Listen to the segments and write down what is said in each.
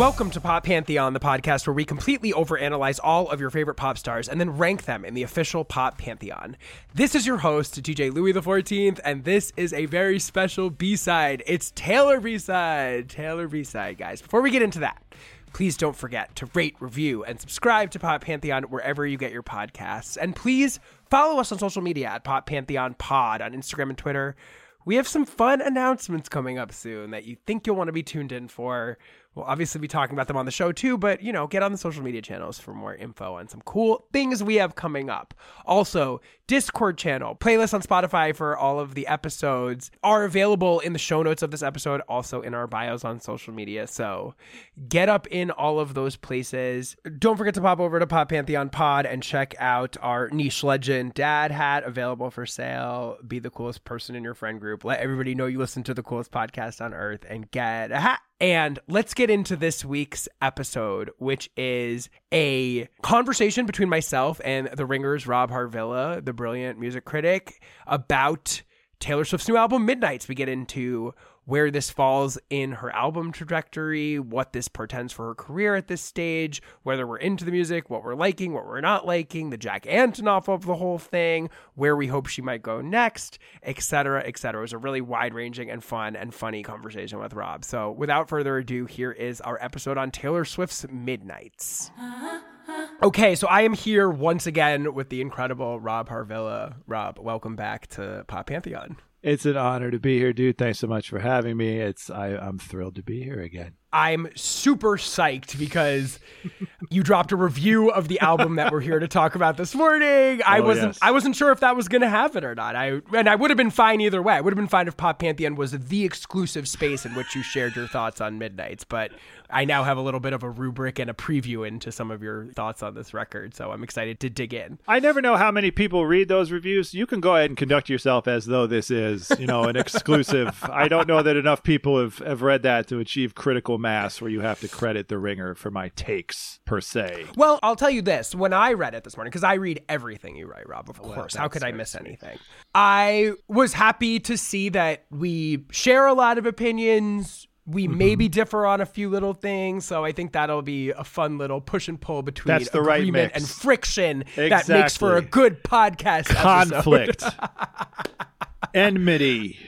Welcome to Pop Pantheon, the podcast where we completely overanalyze all of your favorite pop stars and then rank them in the official Pop Pantheon. This is your host, DJ Louie the 14th, and this is a very special B-side. It's Taylor B-side. Taylor B-side, guys. Before we get into that, please don't forget to rate, review, and subscribe to Pop Pantheon wherever you get your podcasts. And please follow us on social media at Pop Pantheon Pod on Instagram and Twitter. We have some fun announcements coming up soon that you think you'll want to be tuned in for. We'll obviously be talking about them on the show too, but you know, get on the social media channels for more info on some cool things we have coming up. Also, Discord channel, playlists on Spotify for all of the episodes are available in the show notes of this episode, also in our bios on social media. So get up in all of those places. Don't forget to pop over to Pop Pantheon Pod and check out our niche legend dad hat available for sale. Be the coolest person in your friend group. Let everybody know you listen to the coolest podcast on earth and get a hat. And let's get into this week's episode, which is a conversation between myself and the Ringers, Rob Harvilla, the brilliant music critic, about Taylor Swift's new album, Midnights. We get into where this falls in her album trajectory, what this portends for her career at this stage, whether we're into the music, what we're liking, what we're not liking, the Jack Antonoff of the whole thing, where we hope she might go next, etc., etc. It was a really wide-ranging and fun and funny conversation with Rob. So, without further ado, here is our episode on Taylor Swift's Midnights. Okay, so I am here once again with the incredible Rob Harvilla. Rob, welcome back to Pop Pantheon. It's an honor to be here, dude. Thanks so much for having me. It's I, I'm thrilled to be here again. I'm super psyched because you dropped a review of the album that we're here to talk about this morning. I Oh, wasn't yes. I wasn't sure if that was going to happen or not. I and I would have been fine either way. I would have been fine if Pop Pantheon was the exclusive space in which you shared your thoughts on Midnights, but I now have a little bit of a rubric and a preview into some of your thoughts on this record, so I'm excited to dig in. I never know how many people read those reviews. You can go ahead and conduct yourself as though this is, you know, an exclusive. I don't know that enough people have, have read that to achieve critical mass where you have to credit the ringer for my takes per se. Well, I'll tell you this. When I read it this morning, because I read everything you write, Rob, of course. How could I miss sweet. anything? I was happy to see that we share a lot of opinions. We Mm-hmm. maybe differ on a few little things, so I think that'll be a fun little push and pull between That's the right agreement mix. and friction that makes for a good podcast. Conflict, enmity,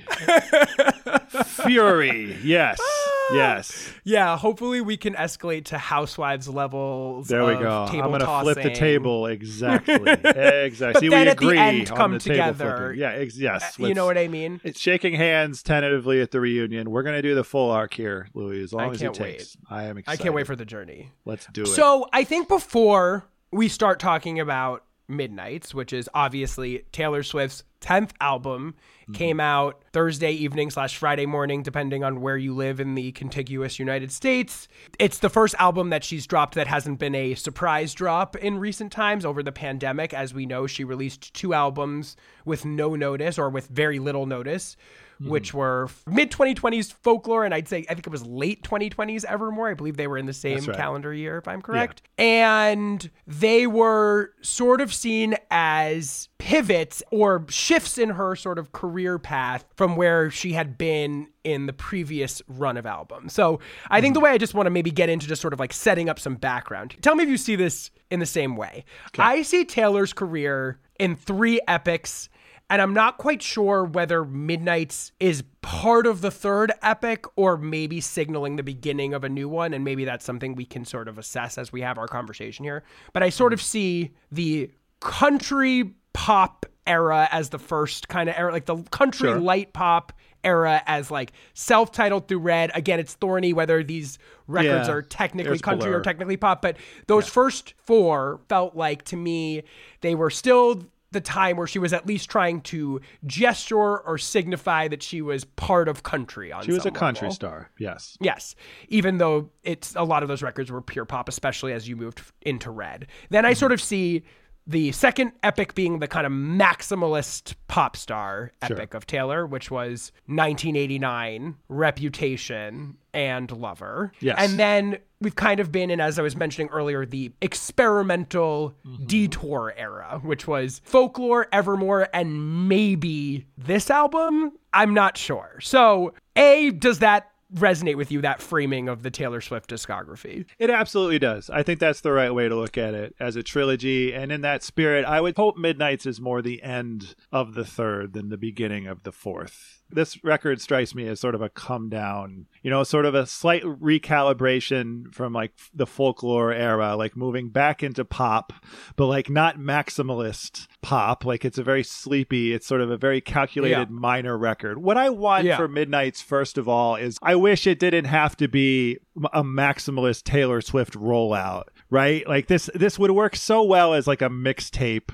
fury. Yes, ah. yes. Yeah, hopefully we can escalate to housewives levels. There we of go. Table I'm gonna flip the table exactly. exactly. But See, then we at the agree end come the together. Yeah, ex- yes. Uh, you know what I mean? It's shaking hands tentatively at the reunion. We're gonna do the full arc here, Louie, as long I as it takes. I am Excited. I can't wait for the journey. Let's do it. So I think before we start talking about Midnights, which is obviously Taylor Swift's 10th album, Mm-hmm. came out Thursday evening slash Friday morning, depending on where you live in the contiguous United States. It's the first album that she's dropped that hasn't been a surprise drop in recent times over the pandemic. As we know, she released two albums with no notice or with very little notice. Mm-hmm. Which were mid 2020s folklore, and I'd say I think it was late 2020s Evermore. I believe they were in the same right. calendar year, if I'm correct. And they were sort of seen as pivots or shifts in her sort of career path from where she had been in the previous run of albums. So I think the way I just want to maybe get into just sort of like setting up some background. Tell me if you see this in the same way. I see Taylor's career in three epics. And I'm not quite sure whether Midnights is part of the third epic or maybe signaling the beginning of a new one. And maybe that's something we can sort of assess as we have our conversation here. But I sort of see the country pop era as the first kind of era, like the country Sure. light pop era as like self-titled through red again it's thorny whether these records Yeah, are technically country or technically pop but those first four felt like to me they were still the time where she was at least trying to gesture or signify that she was part of country on she was a some country star. Yes. Yes, even though it's a lot of those records were pure pop, especially as you moved into red. Then I mm-hmm. sort of see the second epic being the kind of maximalist pop star epic of Taylor, which was 1989, Reputation, and Lover. Yes. And then we've kind of been in, as I was mentioning earlier, the experimental mm-hmm. detour era, which was Folklore, Evermore, and maybe this album. I'm not sure. So, A, does that resonate with you that framing of the Taylor Swift discography. It absolutely does. I think that's the right way to look at it as a trilogy. And in that spirit, I would hope Midnights is more the end of the third than the beginning of the fourth this record strikes me as sort of a come down, you know, sort of a slight recalibration from like the folklore era, like moving back into pop, but like not maximalist pop. Like it's a very sleepy, it's sort of a very calculated yeah. minor record. What I want yeah. for Midnights, first of all, is I wish it didn't have to be a maximalist Taylor Swift rollout, right? Like this, this would work so well as like a mixtape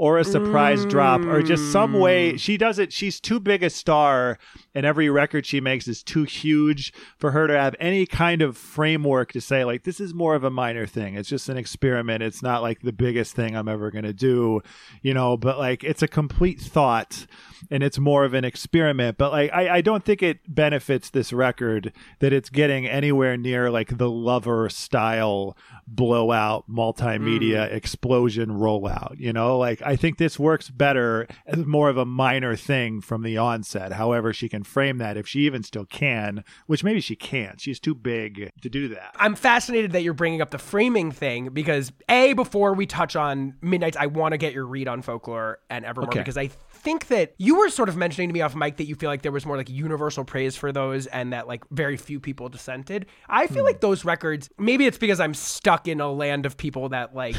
or a surprise mm. drop or just some way mm. she does it. She's too big a star, and every record she makes is too huge for her to have any kind of framework to say, like, this is more of a minor thing. It's just an experiment. It's not like the biggest thing I'm ever going to do, you know, but like it's a complete thought and it's more of an experiment. But like, I, I don't think it benefits this record that it's getting anywhere near like the lover style blowout multimedia mm. explosion rollout, you know, like I think this works better as more of a minor thing from the onset. However, she can frame that if she even still can, which maybe she can't. She's too big to do that. I'm fascinated that you're bringing up the framing thing because a before we touch on Midnights, I want to get your read on folklore and Evermore okay. because I think that you were sort of mentioning to me off mic that you feel like there was more like universal praise for those and that like very few people dissented. I feel hmm. like those records, maybe it's because I'm stuck in a land of people that like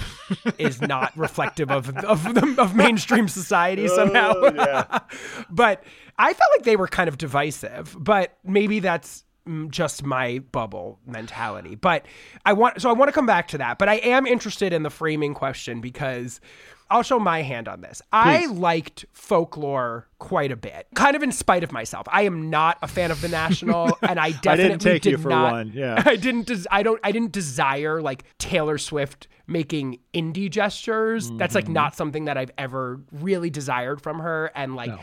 is not reflective of of, of mainstream society oh, somehow. Oh, yeah. but I felt like they were kind of divisive, but maybe that's mm, just my bubble mentality. But I want so I want to come back to that, but I am interested in the framing question because I'll show my hand on this. Please. I liked folklore quite a bit, kind of in spite of myself. I am not a fan of the National, and I definitely I didn't take did you for not, one. Yeah, I didn't. Des- I don't. I didn't desire like Taylor Swift making indie gestures. Mm-hmm. That's like mm-hmm. not something that I've ever really desired from her. And like, no.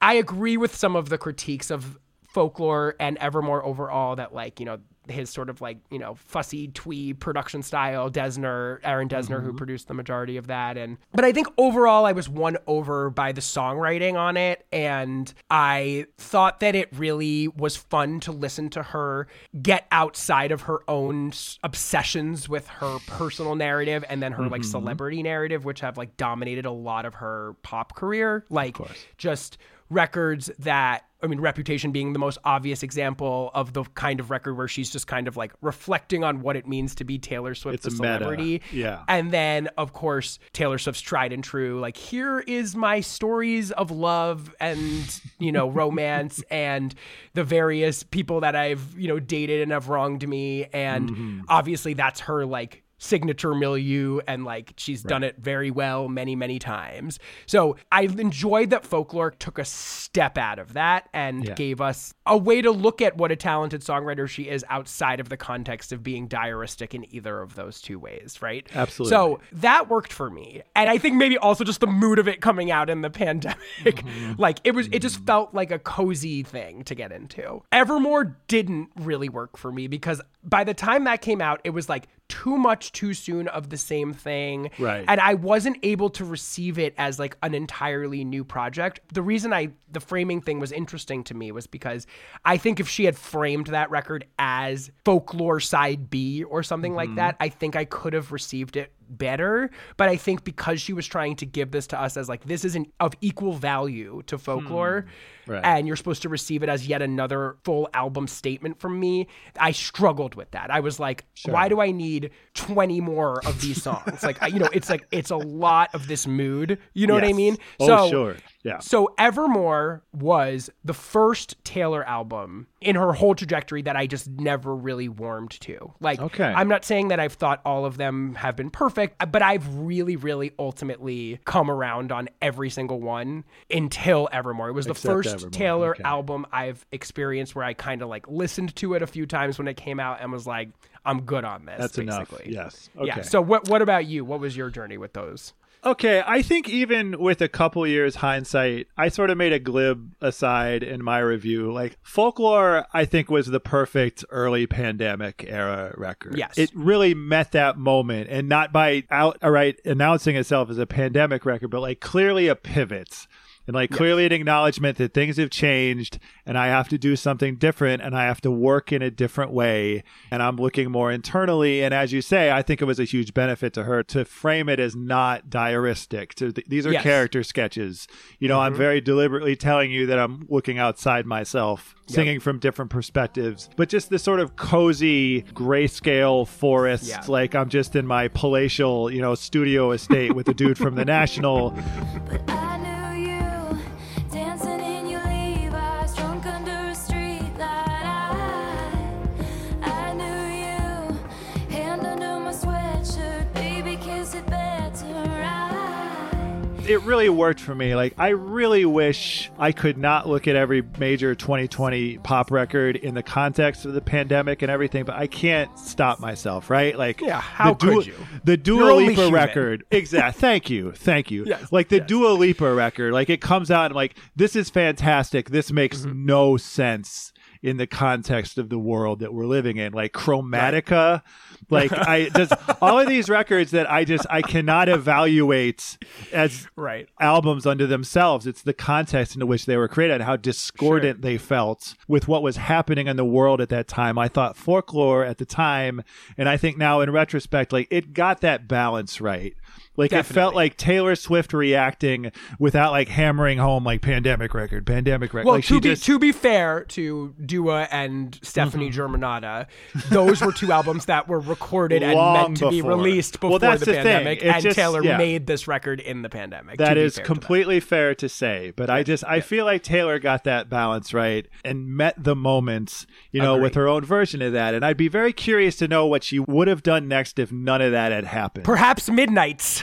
I agree with some of the critiques of folklore and Evermore overall that like you know his sort of like you know fussy twee production style Dessner, Aaron Dessner, mm-hmm. who produced the majority of that and but I think overall I was won over by the songwriting on it and I thought that it really was fun to listen to her get outside of her own obsessions with her personal narrative and then her mm-hmm. like celebrity narrative which have like dominated a lot of her pop career like just records that I mean, Reputation being the most obvious example of the kind of record where she's just kind of like reflecting on what it means to be Taylor Swift, it's the celebrity. Meta. Yeah. And then, of course, Taylor Swift's tried and true, like, here is my stories of love and, you know, romance and the various people that I've, you know, dated and have wronged me. And mm-hmm. obviously, that's her, like, signature milieu and like she's right. done it very well many many times so i enjoyed that folklore took a step out of that and yeah. gave us a way to look at what a talented songwriter she is outside of the context of being diaristic in either of those two ways right absolutely so that worked for me and i think maybe also just the mood of it coming out in the pandemic mm-hmm. like it was it just mm-hmm. felt like a cozy thing to get into evermore didn't really work for me because by the time that came out it was like too much too soon of the same thing. Right. And I wasn't able to receive it as like an entirely new project. The reason I the framing thing was interesting to me was because I think if she had framed that record as folklore side B or something mm-hmm. like that, I think I could have received it better. But I think because she was trying to give this to us as like this isn't of equal value to folklore, hmm. right. and you're supposed to receive it as yet another full album statement from me, I struggled with that. I was like, sure. why do I need 20 more of these songs? like, you know, it's like it's a lot of this mood. You know yes. what I mean? Oh, so, sure. Yeah. So Evermore was the first Taylor album in her whole trajectory that I just never really warmed to. Like, okay. I'm not saying that I've thought all of them have been perfect, but I've really, really ultimately come around on every single one until Evermore. It was Except the first Evermore. Taylor okay. album I've experienced where I kind of like listened to it a few times when it came out and was like, I'm good on this. That's basically. enough. Yes. Okay. Yeah. So what what about you? What was your journey with those? Okay, I think even with a couple years hindsight, I sort of made a glib aside in my review. Like folklore, I think was the perfect early pandemic era record. Yes, it really met that moment, and not by out outright announcing itself as a pandemic record, but like clearly a pivot and like clearly an acknowledgement that things have changed and I have to do something different and I have to work in a different way. And I'm looking more internally. And as you say I think it was a huge benefit to her to frame it as not diaristic to th- these are Yes. character sketches. You know I'm mm-hmm. very deliberately telling you that I'm looking outside myself singing from different perspectives. But just this sort of cozy grayscale forest Yeah. like I'm just in my palatial you know studio estate with a dude from the National it really worked for me. Like, I really wish I could not look at every major 2020 pop record in the context of the pandemic and everything, but I can't stop myself, right? Like, Yeah, how the could you? The Dua You're Lipa record, exact. Thank you, thank you. Yes, like the yes. Dua Lipa record, like it comes out and like this is fantastic. This makes Mm-hmm. no sense in the context of the world that we're living in. Like Chromatica, like I just all of these records that I just I cannot evaluate as Right. albums unto themselves. It's the context into which they were created and how discordant they felt with what was happening in the world at that time. I thought folklore at the time, and I think now in retrospect, like it got that balance right. Like it felt like Taylor Swift reacting without like hammering home like pandemic record, pandemic record. Well, like to she be just to be fair to Dua and Stefani mm-hmm. Germanotta, those were two albums that were recorded and meant to be before. released Well, before that's the the pandemic, and just- Taylor yeah. made this record in the pandemic. That is be fair to completely fair to say, but I just I feel like Taylor got that balance right and met the moments, you know, with her own version of that. And I'd be very curious to know what she would have done next if none of that had happened. Perhaps Midnights.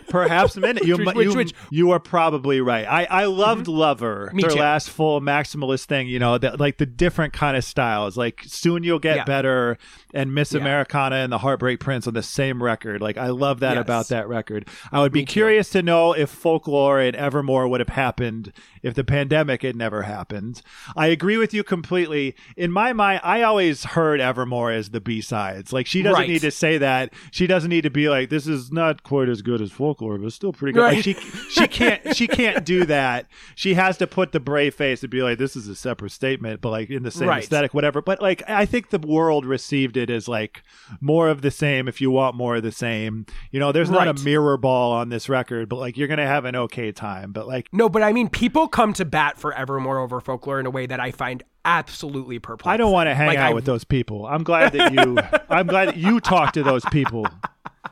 Perhaps a minute. You, Which- you, which- you are probably right. I, I loved mm-hmm. Lover, Me their too. last full maximalist thing. You know, that like the different kind of styles. Like soon you'll get Yeah. better, and Miss Yeah. Americana and the Heartbreak Prince on the same record. Like I love that Yes. about that record. I would be curious to know if Folklore and Evermore would have happened if the pandemic had never happened. I agree with you completely. In my mind, I always heard Evermore as the B sides. Like she doesn't Right. need to say that. She doesn't need to be like, "This is not quite as good as Folklore, but it's still pretty good." Like she she can't she can't do that. She has to put the brave face and be like, "This is a separate statement," but like in the same Right. aesthetic, whatever. But like, I think the world received it as like more of the same. If you want more of the same, you know, there's not Right. a mirror ball on this record, but like you're gonna have an okay time. But like, No, but I mean, people come to bat for Evermore over folklore in a way that I find absolutely perplexing. I don't want to hang Like, out I- with those people. I'm glad that you. I'm glad that you talk to those people.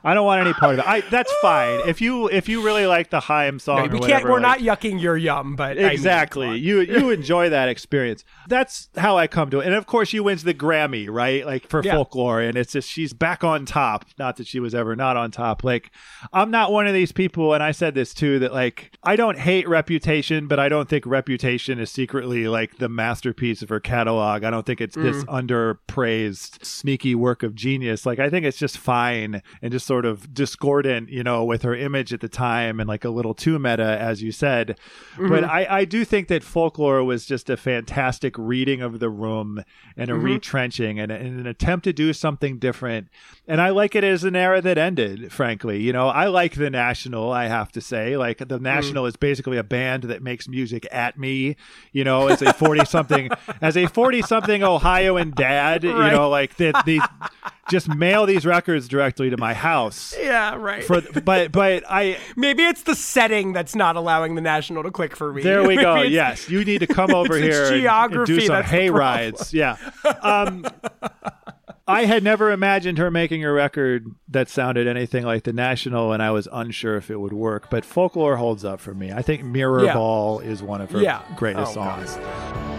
I don't want any part of it. I that's fine. If you if you really like the Haim song, No, we can't. whatever, We're like- not yucking your yum, but I mean, exactly. you you enjoy that experience. That's how I come to it. And of course, she wins the Grammy, right? Like for Yeah. folklore, and it's just she's back on top. Not that she was ever not on top. Like I'm not one of these people, and I said this too. That like I don't hate Reputation, but I don't think Reputation is secretly like the masterpiece of her catalog. I don't think it's mm-hmm. this underpraised, sneaky work of genius. Like I think it's just fine and just sort of discordant, you know, with her image at the time and like a little too meta, as you said. But mm-hmm. I, I do think that folklore was just a fantastic reading of the room and a mm-hmm. retrenching and, and an attempt to do something different. And I like it as an era that ended, frankly. You know, I like the National, I have to say. Like the mm. National is basically a band that makes music at me, you know, as a 40 something, as a 40 something Ohioan dad, you know, like that these just mail these records directly to my house. Yeah, right. For, but but I Maybe it's the setting that's not allowing the national to click for me. There we go. Yes, you need to come over It's- here and- and, geography do some hay rides. Yeah. Um, I had never imagined her making a record that sounded anything like the National, and I was unsure if it would work. But folklore holds up for me. I think Mirror Yeah. Ball is one of her Yeah. greatest Oh, songs. I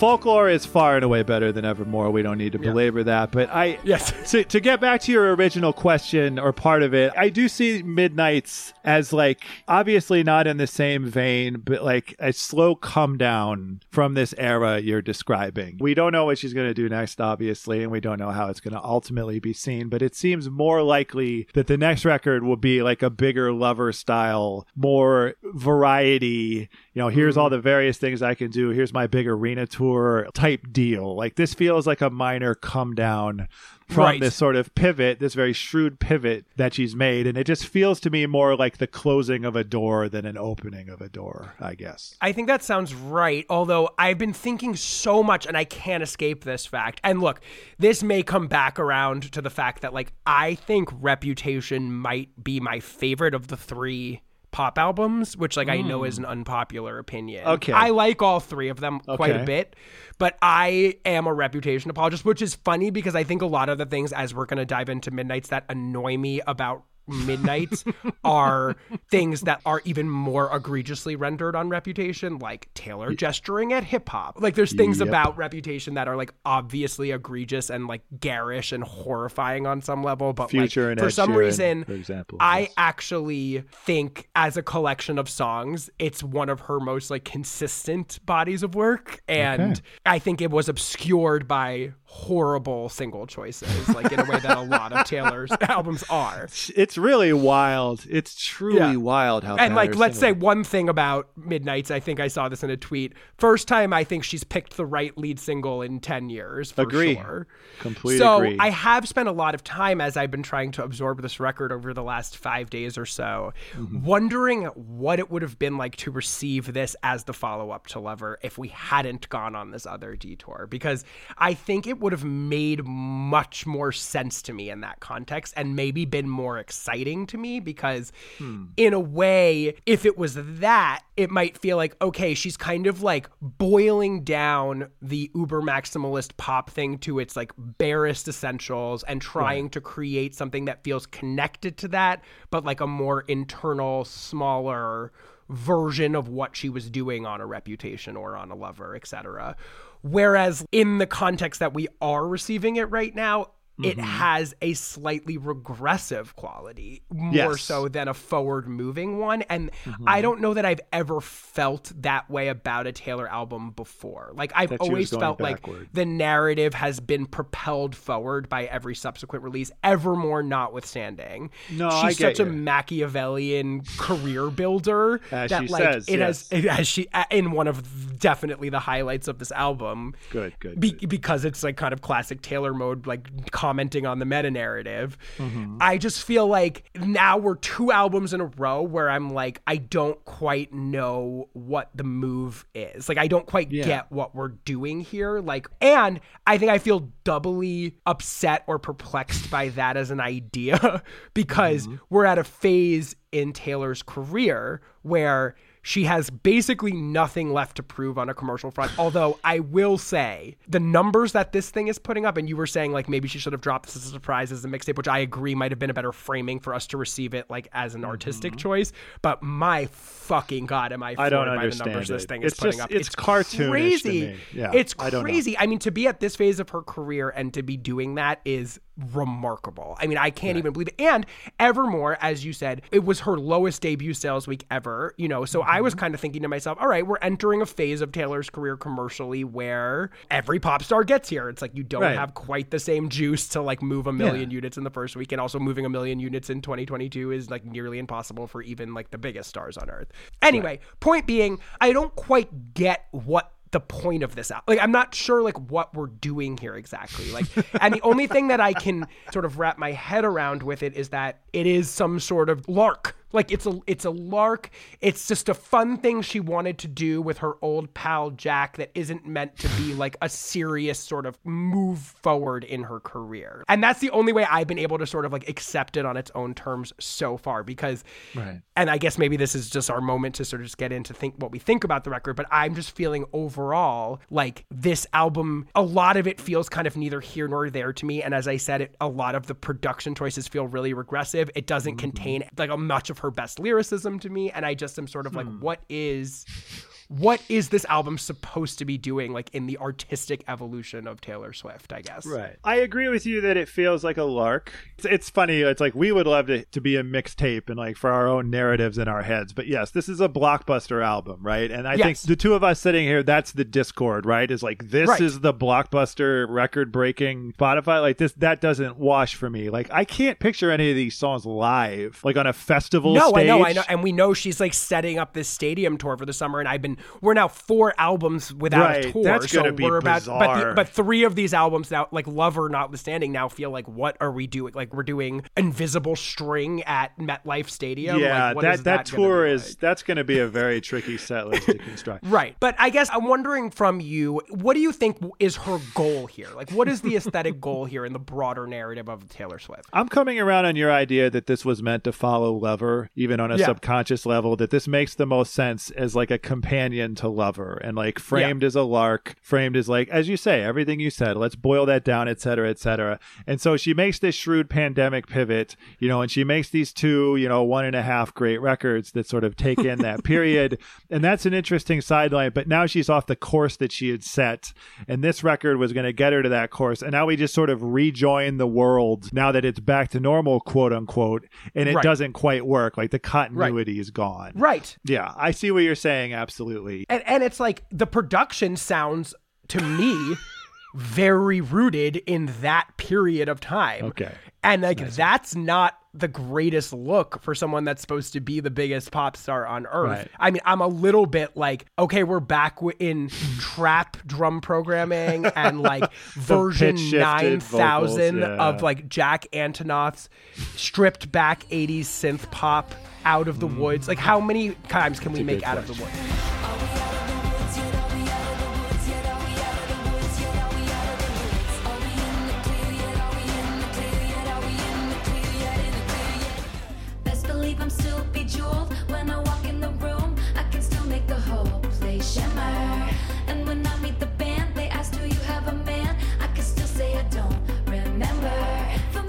folklore is far and away better than Evermore. We don't need to belabor that. But I, Yes. to, to get back to your original question or part of it, I do see Midnights as like obviously not in the same vein, but like a slow come down from this era you're describing. We don't know what she's going to do next, obviously, and we don't know how it's going to ultimately be seen, but it seems more likely that the next record will be like a bigger lover style, more variety. You know, here's all mm-hmm. the various things I can do. Here's my big arena tour type deal. Like this feels like a minor come down from Right. this sort of pivot, this very shrewd pivot that she's made. And it just feels to me more like the closing of a door than an opening of a door, I guess. I think that sounds right. Although I've been thinking so much and I can't escape this fact. And look, this may come back around to the fact that, like, I think Reputation might be my favorite of the three pop albums, which, like, I know is hmm. an unpopular opinion. Okay. I like all three of them quite a bit, but I am a Reputation apologist, which is funny because I think a lot of the things, as we're going to dive into Midnights, that annoy me about midnights are things that are even more egregiously rendered on reputation like taylor gesturing at hip-hop like there's things Yep. about reputation that are like obviously egregious and like garish and horrifying on some level but Future like for Ed some Sheeran, reason for example, i yes. actually think as a collection of songs it's one of her most like consistent bodies of work and Okay. i think it was obscured by horrible single choices like in a way that a lot of taylor's albums are It's really wild. It's truly Yeah. wild how and like let's say one thing about midnights i think i saw this in a tweet first time i think she's picked the right lead single in 10 years for Agree. sure Complete so agree. i have spent a lot of time as i've been trying to absorb this record over the last five days or so Mm-hmm. wondering what it would have been like to receive this as the follow-up to lover if we hadn't gone on this other detour because i think it would have made much more sense to me in that context and maybe been more exciting to me because Hmm. in a way if it was that it might feel like okay she's kind of like boiling down the uber maximalist pop thing to its like barest essentials and trying to create something that feels connected to that but like a more internal smaller version of what she was doing on a reputation or on a lover etc whereas in the context that we are receiving it right now it mm-hmm. has a slightly regressive quality more Yes. so than a forward moving one. And i mm-hmm. don't know that i've ever felt that way about a taylor album before. Like i've That always felt backward. like the narrative has been propelled forward by every subsequent release evermore notwithstanding. No, she's such a machiavellian career builder As that she like says, it has yes. as she in one of definitely the highlights of this album Good, good, be, because it's like kind of classic Taylor mode, like commenting on the meta narrative. Mm-hmm. I just feel like now we're two albums in a row where I'm like, I don't quite know what the move is. Like, I don't quite Yeah. get what we're doing here. Like, and I think I feel doubly upset or perplexed by that as an idea because mm-hmm. we're at a phase in Taylor's career where she has basically nothing left to prove on a commercial front. Although I will say the numbers that this thing is putting up, and you were saying like maybe she should have dropped this as a surprise as a mixtape, which I agree might have been a better framing for us to receive it like as an artistic mm-hmm. choice. But my fucking god, am I floored don't by the understand numbers this thing It's is putting just- up? it's cartoonish to crazy. me. Yeah, it's I crazy. I mean, to be at this phase of her career and to be doing that is remarkable. I mean, I can't even believe it. And Evermore, as you said, it was her lowest debut sales week ever, you know. So I Mm-hmm. was kind of thinking to myself, all right, we're entering a phase of Taylor's career commercially where every pop star gets here. It's like you don't Right. have quite the same juice to like move a million units in the first week. And also moving a million units in 2022 is like nearly impossible for even like the biggest stars on earth. Anyway, point being, I don't quite get what the point of this out. Like I'm not sure like what we're doing here exactly. Like and the only thing that I can sort of wrap my head around with it is that it is some sort of lark. Like it's a it's a lark. It's just a fun thing she wanted to do with her old pal Jack that isn't meant to be like a serious sort of move forward in her career. And that's the only way I've been able to sort of like accept it on its own terms so far because Right. and I guess maybe this is just our moment to sort of just get into think what we think about the record, but I'm just feeling overall like this album, a lot of it feels kind of neither here nor there to me. And as I said, it, a lot of the production choices feel really regressive. It doesn't mm-hmm. contain like a much of her best lyricism to me. And I just am sort of like, hmm. what is what is this album supposed to be doing like in the artistic evolution of Taylor Swift, I guess. Right. I agree with you that it feels like a lark. It's, it's funny. It's like we would love it to be a mixtape and like for our own narratives in our heads. But yes, this is a blockbuster album, right? And I think the two of us sitting here, that's the discord, right? Is like this Right. is the blockbuster record breaking Spotify. Like this, that doesn't wash for me. Like I can't picture any of these songs live, like on a festival No, stage. I know, I know, and we know she's like setting up this stadium tour for the summer. And I've been, we're now four albums without Right, a tour, that's so gonna be we're about, but, the, but three of these albums now, like Lover notwithstanding, now feel like what are we doing? Like we're doing Invisible String at MetLife Stadium. Yeah, like, what that is that, gonna tour is like? that's going to be a very tricky set list to construct. Right. But I guess I'm wondering from you, what do you think is her goal here? Like, what is the aesthetic goal here in the broader narrative of Taylor Swift? I'm coming around on your idea that this was meant to follow Lover, even on a Yeah. subconscious level, that this makes the most sense as like a companion to Lover and like framed as a lark, framed as like, as you say, everything you said, let's boil that down, etc cetera, et cetera. And so she makes this shrewd pandemic pivot, you know, and she makes these two, you know, one and a half great records that sort of take in that period. And that's an interesting sideline. But now she's off the course that she had set. And this record was going to get her to that course. And now we just sort of rejoin the world now that it's back to normal, quote unquote. And it Right. doesn't quite work. Like the continuity is gone. Right. Yeah, I see what you're saying. Absolutely. And and it's like the production sounds to me very rooted in that period of time. Okay. And like that's not the greatest look for someone that's supposed to be the biggest pop star on earth. Right. I mean, I'm a little bit like, okay, we're back in trap drum programming and like version 9000 yeah. of like Jack Antonoff's stripped back 80s synth pop out of the woods. Like how many times can we make out of the woods?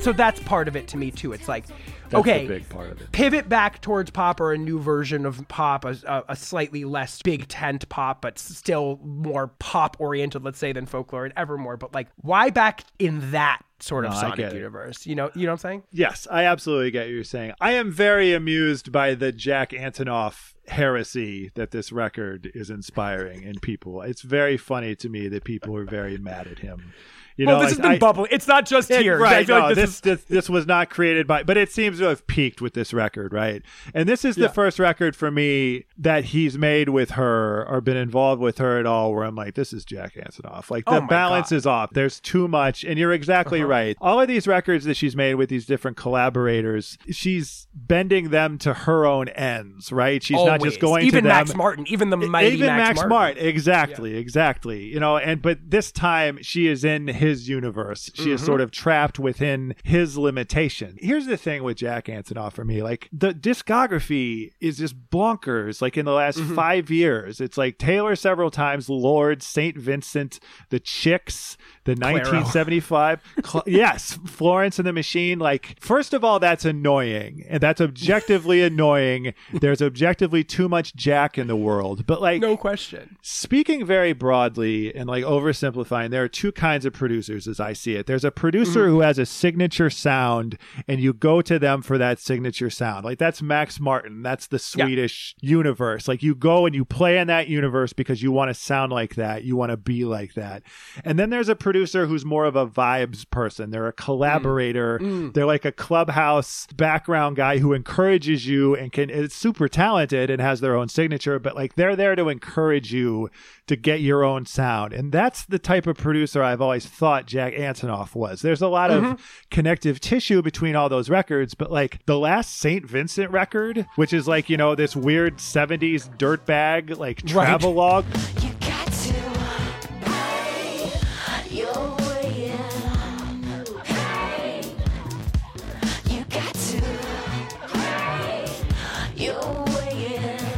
So that's part of it to me too. It's like, That's okay, big part of it. pivot back towards pop or a new version of pop, a, a, a slightly less big tent pop, but still more pop oriented, let's say, than folklore and Evermore. But like, why back in that sort of No, sonic universe? You know, you know what I'm saying? Yes, I absolutely get what you're saying. I am very amused by the Jack Antonoff heresy that this record is inspiring in people. It's very funny to me that people are very mad at him. You well, know, this like, has been I- bubbling. It's not just it- here. right? No, like this, is this this was not created by, but it seems to have peaked with this record, right? And this is the first record for me that he's made with her or been involved with her at all, where I'm like, this is Jack Antonoff. Like the Oh balance God. is off. There's too much, and you're exactly Uh-huh. right. All of these records that she's made with these different collaborators, she's bending them to her own ends, right? She's not just going even to Max them. Martin, even the mighty Even Max, Martin. Mart, exactly, exactly. You know, and but this time she is in his universe. She Mm-hmm. is sort of trapped within his limitation. Here's the thing with Jack Antonoff for me, like the discography is just bonkers. Like in the last Mm-hmm. five years, it's like Taylor several times, Lorde, Saint Vincent, the Chicks, the 1975. Cl- yes, Florence and the Machine. Like, first of all, that's annoying, and that's objectively annoying. There's objectively too much Jack in the world, but like, No question. speaking very broadly and like oversimplifying, there are two kinds of producers as I see it. There's a producer mm-hmm. who has a signature sound and you go to them for that signature sound. Like that's Max Martin. That's the Yeah. Swedish universe. Like you go and you play in that universe because you want to sound like that. You want to be like that. And then there's a producer who's more of a vibes person. They're a collaborator. Mm. Mm. They're like a clubhouse background guy who encourages you and can it's super talented and has their own signature, but like they're there to encourage you to get your own sound. And that's the type of producer I've always thought Jack Antonoff was. There's a lot of mm-hmm. connective tissue between all those records, but like the last St. Vincent record, which is like, you know, this weird 70s dirtbag like travelogue. You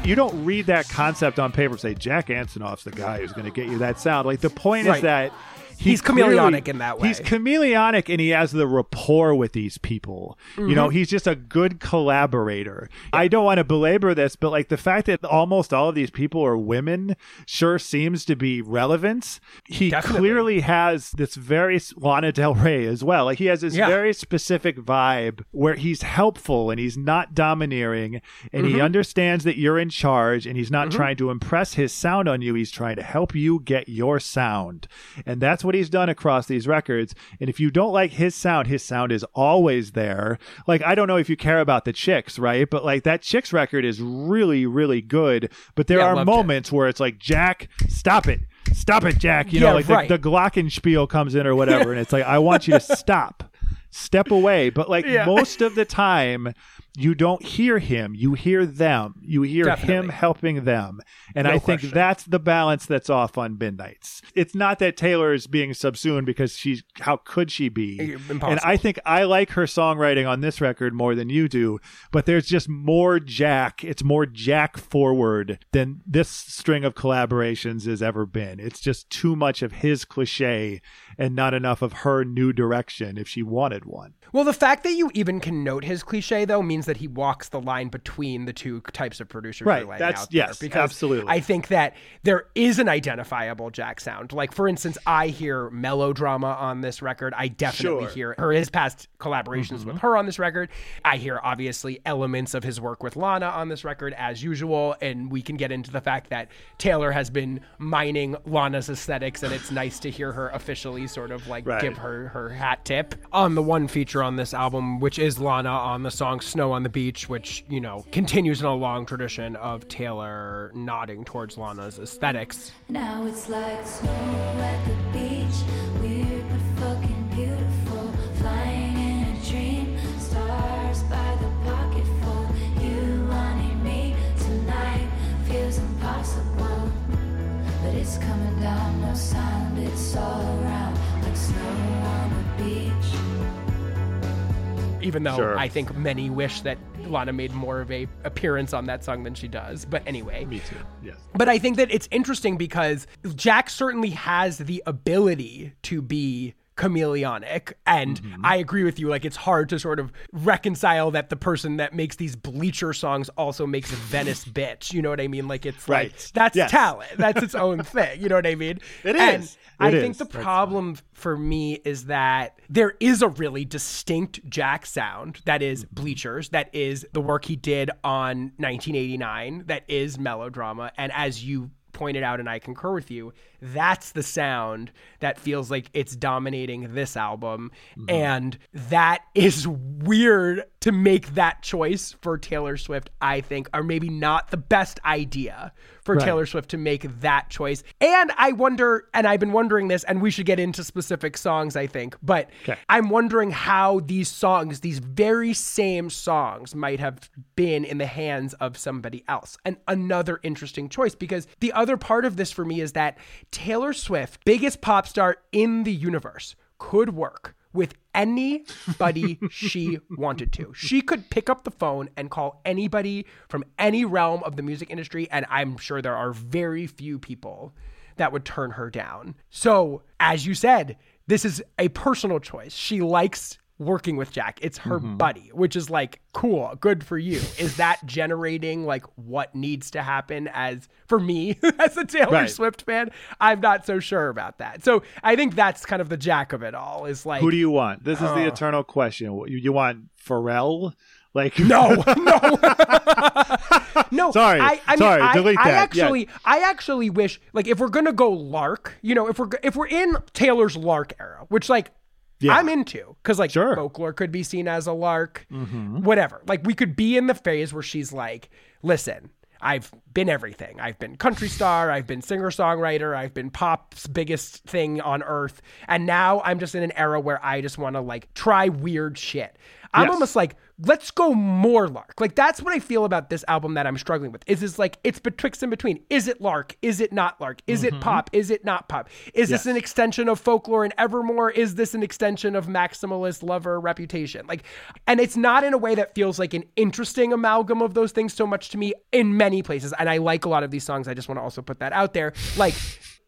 you don't read that concept on paper and say Jack Antonoff's the guy who's going to get you that sound. Like the point is that he He's chameleonic in that way. He's chameleonic and he has the rapport with these people. You know, Mm-hmm. he's just a good collaborator. I don't want to belabor this, but like the fact that almost all of these people are women sure seems to be relevant. He Definitely. clearly has this very Lana Del Rey as well. Like he has this Yeah. very specific vibe where he's helpful and he's not domineering and Mm-hmm. he understands that you're in charge and he's not trying to impress his sound on you. He's trying to help you get your sound. And that's what he's done across these records. And if you don't like his sound, his sound is always there. Like, I don't know if you care about the chicks, right? But like that chicks record is really, really good. But there Yeah, are loved it. moments where it's like, Jack, stop it. Stop it, Jack. You Yeah, know, like right. the, the Glockenspiel comes in or whatever. and it's like, I want you to stop. Step away. But like Yeah. most of the time, you don't hear him. You hear them. You hear him helping them. And No I think question. that's the balance that's off on Midnights. It's not that Taylor is being subsumed because she's how could she be? Eh, impossible. And I think I like her songwriting on this record more than you do, but there's just more Jack. It's more Jack forward than this string of collaborations has ever been. It's just too much of his cliche and not enough of her new direction if she wanted one. Well, the fact that you even can note his cliche though means that he walks the line between the two types of producers Right, that's- yes, because absolutely. I think that there is an identifiable Jack sound. Like for instance, I hear melodrama on this record. I definitely Sure. Mm-hmm. hear her his past collaborations with her on this record. I hear obviously elements of his work with Lana on this record as usual, and we can get into the fact that Taylor has been mining Lana's aesthetics, and it's nice to hear her officially sort of like Right. give her her hat tip on the one feature on this album, which is Lana on the song "Snow on the Beach," which you know continues in a long tradition of Taylor nodding towards Lana's aesthetics. Now it's like snow at the beach. Weird but fucking beautiful. Flying in a dream. Stars by the pocketful. You wanting me tonight feels impossible. But it's coming down, no sound. It's all around like snow Even though Sure. I think many wish that Lana made more of a appearance on that song than she does. But anyway, Me too. Yes. But I think that it's interesting because Jack certainly has the ability to be chameleonic and Mm-hmm. I agree with you like it's hard to sort of reconcile that the person that makes these bleacher songs also makes Venice bitch you know what I mean like it's like Right. that's Yes. talent that's its own thing you know what I mean It and is. I It think the That's problem for me is that there is a really distinct Jack sound that is Mm-hmm. Bleachers, that is the work he did on 1989, that is melodrama. And as you pointed out, and I concur with you, that's the sound that feels like it's dominating this album. Mm-hmm. And that is weird to make that choice for Taylor Swift, I think, are maybe not the best idea for Right. Taylor Swift to make that choice. And I wonder, and I've been wondering this, and we should get into specific songs, I think, but Okay. I'm wondering how these songs, these very same songs, might have been in the hands of somebody else. And another interesting choice, because the other part of this for me is that Taylor Swift, biggest pop star in the universe, could work with anybody she wanted to. She could pick up the phone and call anybody from any realm of the music industry, and I'm sure there are very few people that would turn her down. So, as you said, this is a personal choice. She likes working with Jack. It's her buddy, which is like cool, good for you. Is that generating like what needs to happen as for me as a Taylor Right. Swift fan? I'm not so sure about that. So, I think that's kind of the Jack of it all is like Who do you want? This is the Uh. eternal question. You, you want Pharrell? Like No, no, no. Sorry, I, I mean, sorry, I, delete I that. Yeah. actually, I actually wish, like, if we're gonna go Lark, you know, if we're if we're in Taylor's Lark era, which like. Yeah. I'm into because like Sure. Mm-hmm. folklore could be seen as a lark, whatever. Like we could be in the phase where she's like, "Listen, I've been everything. I've been country star. I've been singer songwriter. I've been pop's biggest thing on earth, and now I'm just in an era where I just want to like try weird shit." I'm Yes. almost like, let's go more Lark. Like that's what I feel about this album that I'm struggling with. Is this like it's betwixt and between? Is it Lark? Is it not Lark? Is it pop? Is it not pop? Is this Mm-hmm. An extension of folklore and Evermore? Is this an extension of maximalist lover reputation? Like, and it's not in a way that feels like an interesting amalgam of those things so much to me in many places. And I like a lot of these songs. I just want to also put that out there. Like,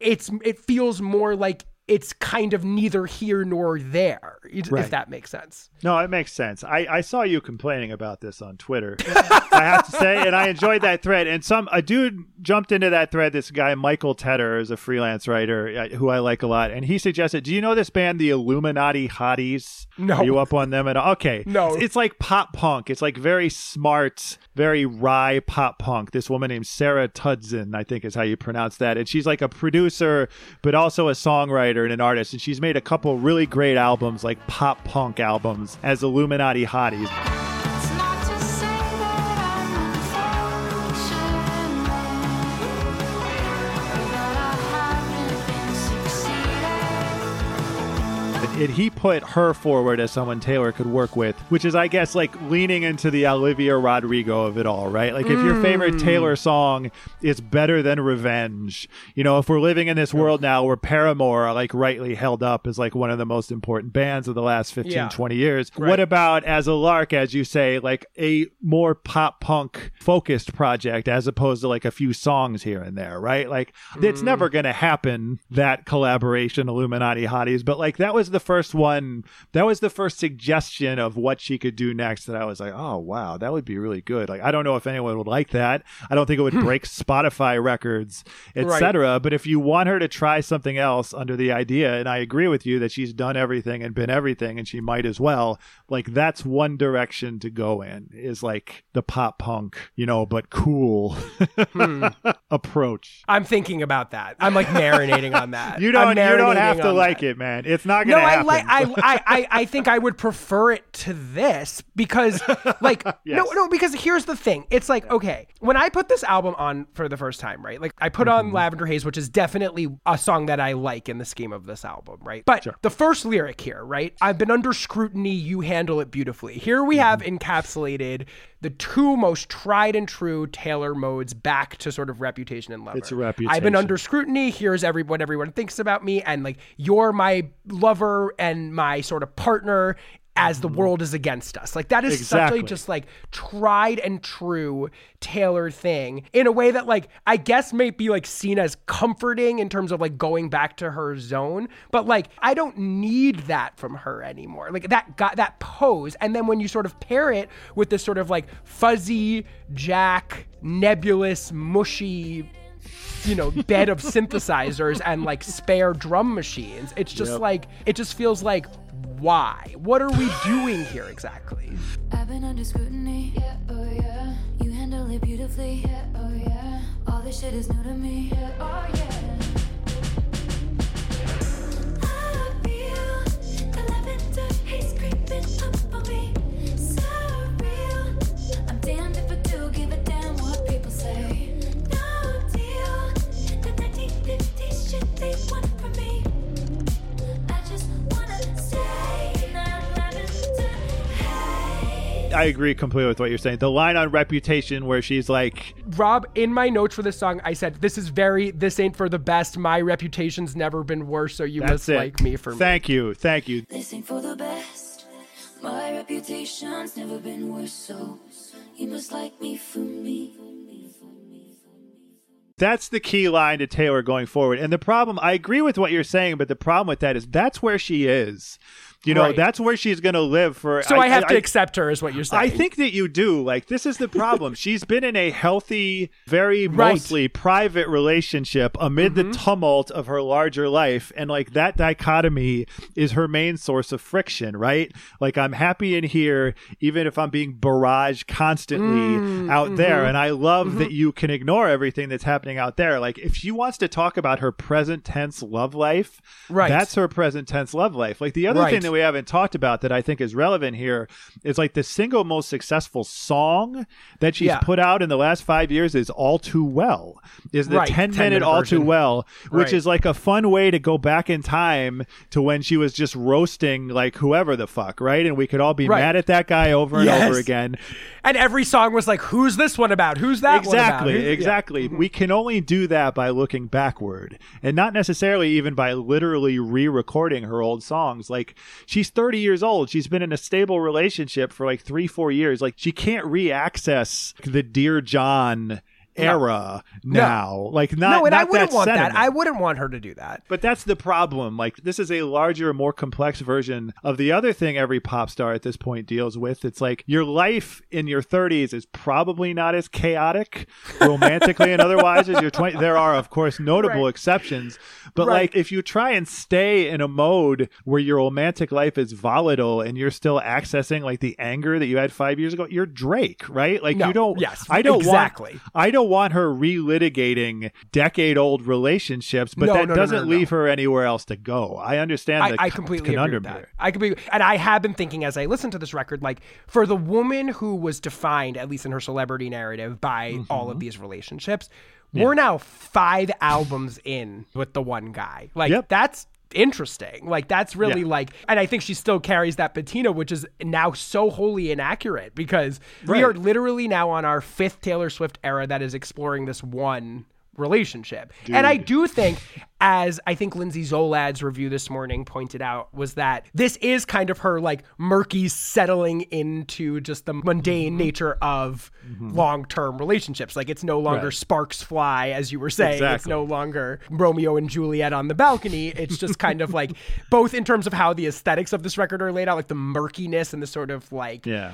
it's it feels more like it's kind of neither here nor there, if that makes sense. No, it makes sense. I, I saw you complaining about this on Twitter. I have to say, and I enjoyed that thread. And some a dude jumped into that thread. This guy Michael Tedder is a freelance writer uh, who I like a lot, and he suggested, "Do you know this band, the Illuminati Hotties? No. Are you up on them at all? Okay, No. It's, it's like pop punk. It's like very smart, very wry pop punk. This woman named Sarah Tudzin, I think is how you pronounce that, and she's like a producer, but also a songwriter and an artist. And she's made a couple really great albums, like pop punk albums, as Illuminati Hotties. And he put her forward as someone Taylor could work with, which is, I guess, like leaning into the Olivia Rodrigo of it all, right? Like, if your favorite Taylor song is better than Revenge, you know, if we're living in this world now where Paramore, like, rightly held up as like one of the most important bands of the last 15, Yeah. 20 years, Right. what about as a lark, as you say, like a more pop punk focused project as opposed to like a few songs here and there, right? Like, it's Mm. never going to happen, that collaboration, Illuminati Hotties, but like that was the first one, that was the first suggestion of what she could do next that I was like, oh, wow, that would be really good. Like, I don't know if anyone would like that. I don't think it would break Spotify records, Hmm. Right. etc. But if you want her to try something else under the idea, and I agree with you that she's done everything and been everything, and she might as well, like that's one direction to go in is like the pop punk, you know, but cool Hmm. approach. I'm thinking about that. I'm like marinating on that. You don't. You don't have to on like that. it, man. It's not gonna I happen. like. I, I, I, I think I would prefer it to this because, like, no, Yes. no. Because here's the thing. It's like, okay, when I put this album on for the first time, right? Like, I put Mm-hmm. on Lavender Haze, which is definitely a song that I like in the scheme of this album, right? But the first lyric here, right? I've been under scrutiny. You handle it beautifully. Here we have Mm-hmm. encapsulated the two most tried and true Taylor modes back to sort of reputation and lover. It's a I've been under scrutiny. Here's every what everyone thinks about me, and like you're my lover and my sort of partner as the world is against us. Like that is such a just like tried and true Taylor thing in a way that like I guess may be like seen as comforting in terms of like going back to her zone, but like I don't need that from her anymore. Like that got that pose, and then when you sort of pair it with this sort of like fuzzy Jack nebulous mushy you know bed of synthesizers and like spare drum machines it's just Yep. like it just feels like why what are we doing here exactly I've been under scrutiny. Yeah, oh yeah. You handle it beautifully. Yeah, oh yeah. All this shit is new to me. Yeah, oh yeah. I agree completely with what you're saying. The line on Reputation where she's like, rob in my notes for this song i said this is very this ain't for the best my reputation's never been worse so you must it." like me for me Thank you, thank you. This ain't for the best. My reputation's never been worse, so you must like me for me. That's the key line to Taylor going forward. And the problem, I agree with what you're saying, but the problem with that is that's where she is. You know, Right. that's where she's going to live for. so i, have to accept her is what you're saying I think that you do. Like, this is the problem. She's been in a healthy, very Right. Mm-hmm. mostly private relationship amid the tumult of her larger life. And, like, that dichotomy is her main source of friction, right? Like, I'm happy in here, even if I'm being barraged constantly Mm, out there. mm-hmm. And I love that you can ignore everything that's happening out there. Like, if she wants to talk about her present tense love life, Right. that's her present tense love life. Like, the other Right. thing that we haven't talked about that I think is relevant here is like the single most successful song that she's Yeah. put out in the last five years is All Too Well. Is the Right, 10 10 minute minute All version. Too Well, which Right. is like a fun way to go back in time to when she was just roasting like whoever the fuck, right? And we could all be Right. mad at that guy over and Yes. over again. and every song was like who's this one about who's that one about? Exactly, Who's- yeah. exactly. Mm-hmm. We can only do that by looking backward and not necessarily even by literally re recording her old songs. Like, she's 30 years old. She's been in a stable relationship for like three, four years. Like, she can't re access the Dear John era now. Like not no, and not I wouldn't want sentiment. that. I wouldn't want her to do that. But that's the problem. Like this is a larger, more complex version of the other thing every pop star at this point deals with. It's like your life in your 30s is probably not as chaotic romantically and otherwise as your 20. There are, of course, notable Right. exceptions. But Right. like if you try and stay in a mode where your romantic life is volatile and you're still accessing like the anger that you had five years ago, you're Drake, right? Like No, you don't. yes, I don't exactly. want. I don't want her relitigating decade old relationships, but No, that no, doesn't no, leave her anywhere else to go. I understand I, I co- completely agree with conundrum that. here. I could be, and I have been thinking as I listen to this record, like for the woman who was defined, at least in her celebrity narrative, by all Mm-hmm. of these relationships, we're now five albums in with the one guy. Like Yep. that's interesting. Like that's really Yeah. like, and I think she still carries that patina, which is now so wholly inaccurate because we are literally now on our fifth Taylor Swift era that is exploring this one relationship. And I do think, as I think Lindsay Zoladz review this morning pointed out, was that this is kind of her like murky settling into just the mundane Mm-hmm. nature of long term relationships. Like it's no longer Right. sparks fly, as you were saying. It's no longer Romeo and Juliet on the balcony. It's just kind of like both in terms of how the aesthetics of this record are laid out, like the murkiness and the sort of like Yeah.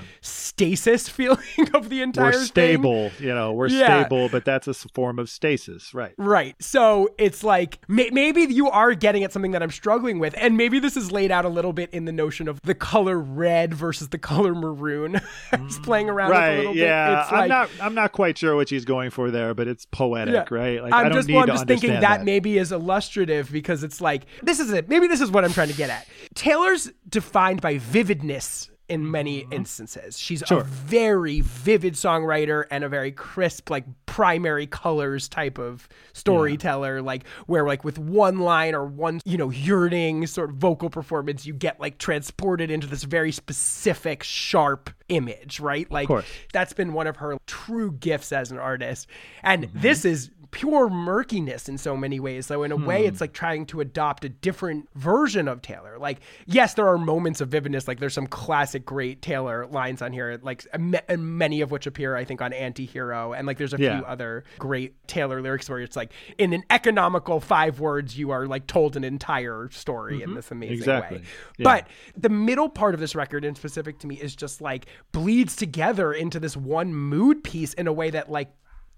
Stasis feeling of the entire thing. We're thing. stable, you know, we're Yeah. stable, but that's a form of stasis, right? Right. So it's like may- maybe you are getting at something that I'm struggling with, and maybe this is laid out a little bit in the notion of the color red versus the color maroon. Just playing mm, around with a little Yeah. bit. It's I'm like, not I'm not quite sure what she's going for there, but it's poetic, Yeah. right? Like I I'm don't just, well, I'm to just thinking that, that. maybe is illustrative because it's like this is it. Maybe this is what I'm trying to get at. Taylor's defined by vividness in many instances. She's a Mm-hmm. Very vivid songwriter and a very crisp, like primary colors type of storyteller. Like where like with one line or one you know yearning sort of vocal performance, you get like transported into this very specific, sharp image, right? Like that's been one of her true gifts as an artist. And Mm-hmm. this is pure murkiness in so many ways. So in a way, Hmm. it's like trying to adopt a different version of Taylor. Like, yes, there are moments of vividness. Like there's some classic great Taylor lines on here, like and many of which appear, I think, on Anti-Hero. And like there's a Yeah. few other great Taylor lyrics where it's like in an economical five words, you are like told an entire story in this amazing Mm-hmm. Exactly. way. Yeah. But the middle part of this record in specific to me is just like bleeds together into this one mood piece in a way that like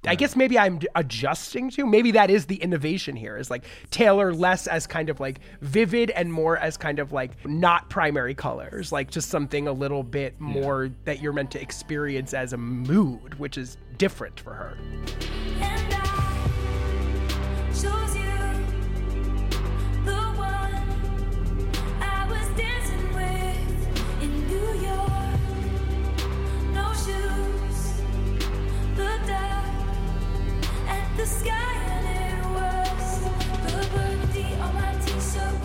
I guess maybe I'm adjusting to. Maybe that is the innovation here. Is like Taylor less as kind of like vivid and more as kind of like not primary colors, like just something a little bit more that you're meant to experience as a mood, which is different for her.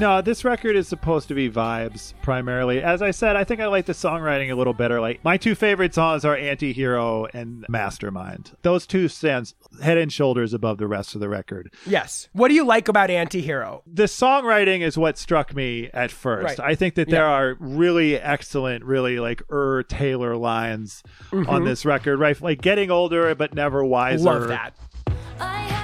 No, this record is supposed to be vibes primarily. As I said, I think I like the songwriting a little better. Like my two favorite songs are Anti-Hero and Mastermind. Those two stands head and shoulders above the rest of the record. Yes. What do you like about Anti-Hero? The songwriting is what struck me at first. Right. I think that there Yeah. are really excellent, really like Er Taylor lines on this record, right? Like getting older but never wiser. Mm-hmm. Love that. I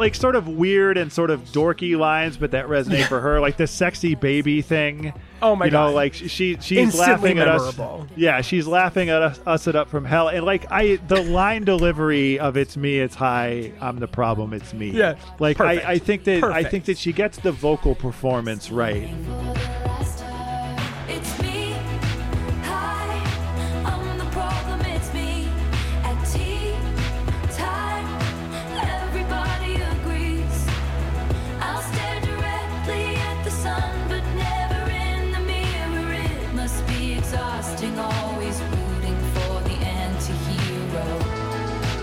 like sort of weird and sort of dorky lines, but that resonate for her. Like the sexy baby thing. Oh my God. you know, like she she's Instantly laughing at memorable. us. Yeah, she's laughing at us, us it up from hell. And like I, the line delivery of "It's me, it's hi, I'm the problem, it's me." Yeah, like perfect. I, I think that I think that she gets the vocal performance right.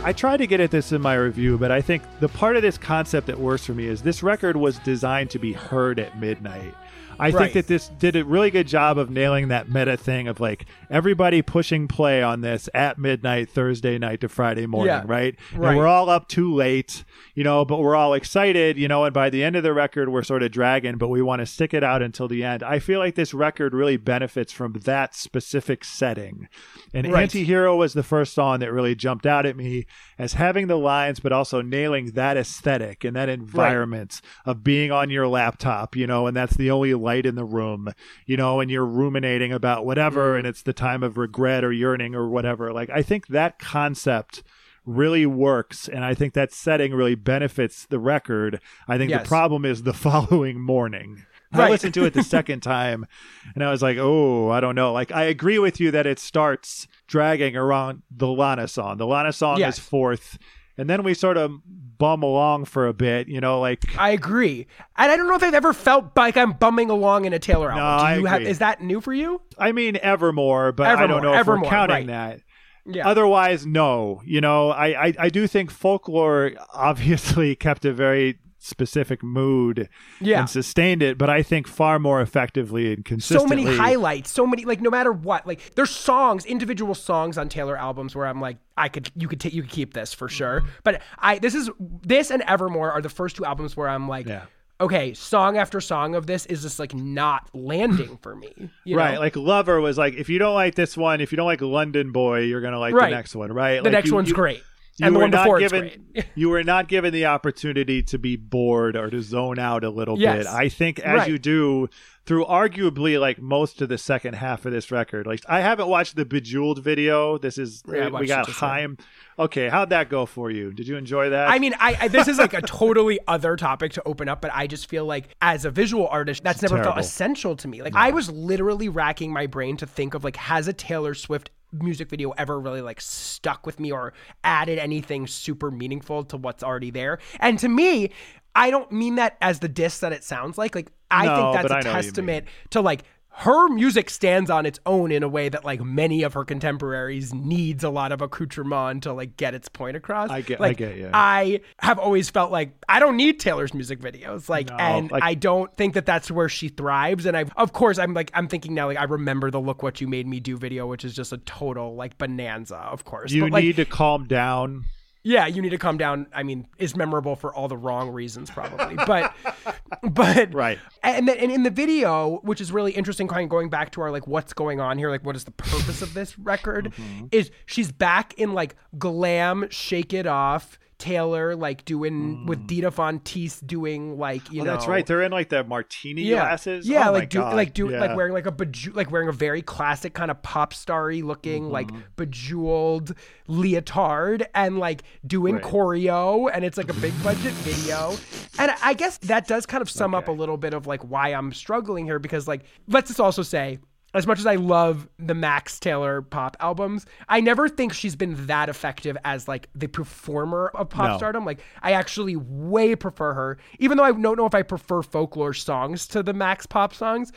I tried to get at this in my review, but I think the part of this concept that works for me is this record was designed to be heard at midnight. I Right. think that this did a really good job of nailing that meta thing of like everybody pushing play on this at midnight Thursday night to Friday morning, Yeah. right? Right. And we're all up too late, you know, but we're all excited, you know, and by the end of the record we're sort of dragging, but we want to stick it out until the end. I feel like this record really benefits from that specific setting. And Right. Anti-Hero was the first song that really jumped out at me as having the lines but also nailing that aesthetic and that environment of being on your laptop, you know, and that's the only light in the room, you know, and you're ruminating about whatever Mm. and it's the time of regret or yearning or whatever. Like I think that concept really works and I think that setting really benefits the record. I think Yes. the problem is the following morning. I listened to it the second time and I was like, oh, I don't know. Like, I agree with you that it starts dragging around the Lana song. The Lana song Yes. is fourth. And then we sort of bum along for a bit, you know, like, I agree, and I don't know if I've ever felt like I'm bumming along in a Taylor album. No, Do I you have? is that new for you? I mean, Evermore, but I don't know if Evermore, we're counting right. that. Yeah. Otherwise, no. You know, I, I, I do think folklore obviously kept a very specific mood Yeah. and sustained it, but I think far more effectively and consistently. so many highlights so many like no matter what like there's songs individual songs on taylor albums where i'm like i could you could take you could keep this for sure Mm-hmm. but i this is this and evermore are the first two albums where i'm like Yeah. okay song after song of this is just like not landing for me you right, know? like Lover was like, if you don't like this one, if you don't like London Boy, you're gonna like Right. the next one, right? the Like, next you- one's you- great You and the were one not before it's given, you were not given the opportunity to be bored or to zone out a little Yes. bit. I think as Right. you do through arguably like most of the second half of this record. Like I haven't watched the Bejeweled video. This is Yeah, we, we got just now. Haim. Okay, how'd that go for you? Did you enjoy that? I mean, I, I this is like a totally other topic to open up, but I just feel like as a visual artist, that's never felt essential to me. Like I was literally racking my brain to think of like has a Taylor Swift music video ever really like stuck with me or added anything super meaningful to what's already there? And to me, I don't mean that as the diss that it sounds like. Like I No, think that's I a you testament to like her music stands on its own in a way that like many of her contemporaries needs a lot of accoutrement to like get its point across. I get- I get you. I have always felt like I don't need Taylor's music videos. Like, No, and like- I don't think that that's where she thrives. And I, of course, I'm like, I'm thinking now, like, I remember the "Look What You Made Me Do" video, which is just a total like bonanza. Of course, you But, like, need to calm down. Yeah, you need to come down. I mean, is memorable for all the wrong reasons, probably. But, but Right. And then and in the video, which is really interesting, kind of going back to our like, what's going on here? Like, what is the purpose of this record? Mm-hmm. Is she's back in like glam, shake it off. Taylor like doing with Dita Von Teese doing like you Mm. Oh, know that's right. They're in like the martini yeah glasses. yeah Oh my like do, like do Yeah. like wearing like a beju- like wearing a very classic kind of pop starry looking Mm-hmm. like bejeweled leotard and like doing Right. choreo and it's like a big budget video and I- I guess that does kind of sum up a little bit of like why I'm struggling here because like let's just also say as much as I love the Max Taylor pop albums, I never think she's been that effective as like the performer of pop No. stardom. Like I actually way prefer her, even though I don't know if I prefer folklore songs to the Max pop songs.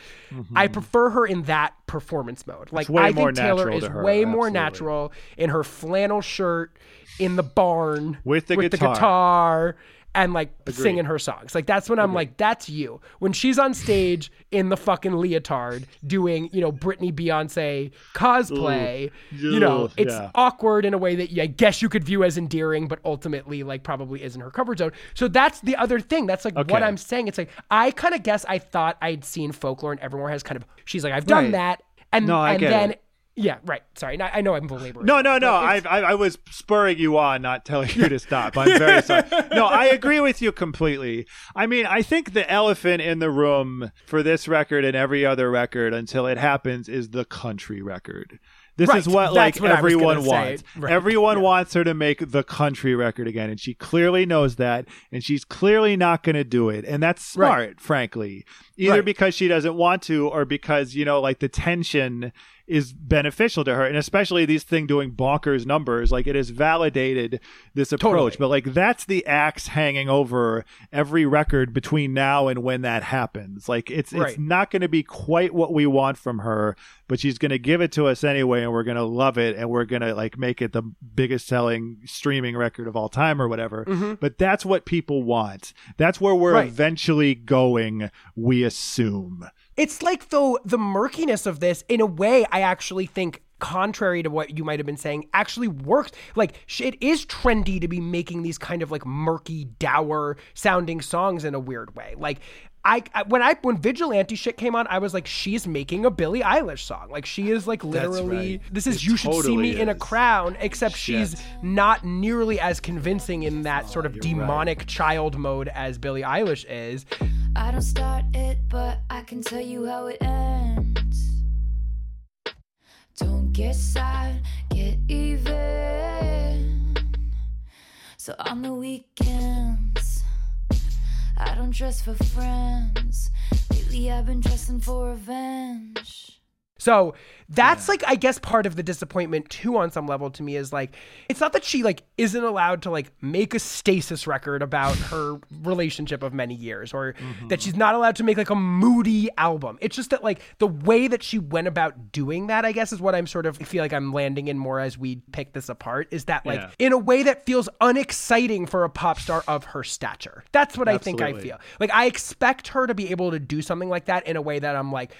I prefer her in that performance mode. Like Mm-hmm. I think Taylor is her, way more natural in her flannel shirt in the barn With the with guitar. the guitar and like singing her songs. Like that's when I'm like, that's you. When she's on stage in the fucking leotard doing, you know, Britney Beyonce cosplay, you know, it's yeah. awkward in a way that I guess you could view as endearing, but ultimately like probably isn't her comfort zone. So that's the other thing. That's like what I'm saying. It's like I kind of guess I thought I'd seen folklore and evermore has kind of she's like, I've done Right. that. And No, I and then it. Yeah, right. Sorry. I know I'm belaboring. No, no, no. I, I I was spurring you on, not telling you to stop. I'm very sorry. No, I agree with you completely. I mean, I think the elephant in the room for this record and every other record until it happens is the country record. This Right, is what that's like what everyone wants. Right, Everyone yeah. wants her to make the country record again, and she clearly knows that, and she's clearly not going to do it, and that's Right. smart, frankly. Either Right. because she doesn't want to, or because you know, like the tension is beneficial to her, and especially these thing doing bonkers numbers, like it has validated this approach. Totally. But like that's the axe hanging over every record between now and when that happens. Like it's Right. it's not going to be quite what we want from her, but she's going to give it to us anyway, and we're going to love it, and we're going to like make it the biggest selling streaming record of all time or whatever. But that's what people want. That's where we're Mm-hmm. Right. eventually going. We assume. It's like though the murkiness of this, in a way, I actually think. Contrary to what you might have been saying, actually works. Like it is trendy to be making these kind of like murky, dour sounding songs in a weird way. Like I, I when I when vigilante shit came on, I was like, she's making a Billie Eilish song. Like she is like literally. right. This is It you should see totally me in a crown, except she's not nearly as convincing in that sort of you're right. demonic child mode as Billie Eilish is. I don't start it, but I can tell you how it ends. Don't get sad, get even. So on the weekends, I don't dress for friends. Lately, I've been dressing for revenge. So that's like I guess part of the disappointment too on some level to me is like it's not that she like isn't allowed to like make a stasis record about her relationship of many years or that mm-hmm. she's not allowed to make like a moody album. It's just that like the way that she went about doing that I guess is what I'm sort of feel like I'm landing in more as we pick this apart is that like Yeah. in a way that feels unexciting for a pop star of her stature. That's what I think I feel. Like I expect her to be able to do something like that in a way that I'm like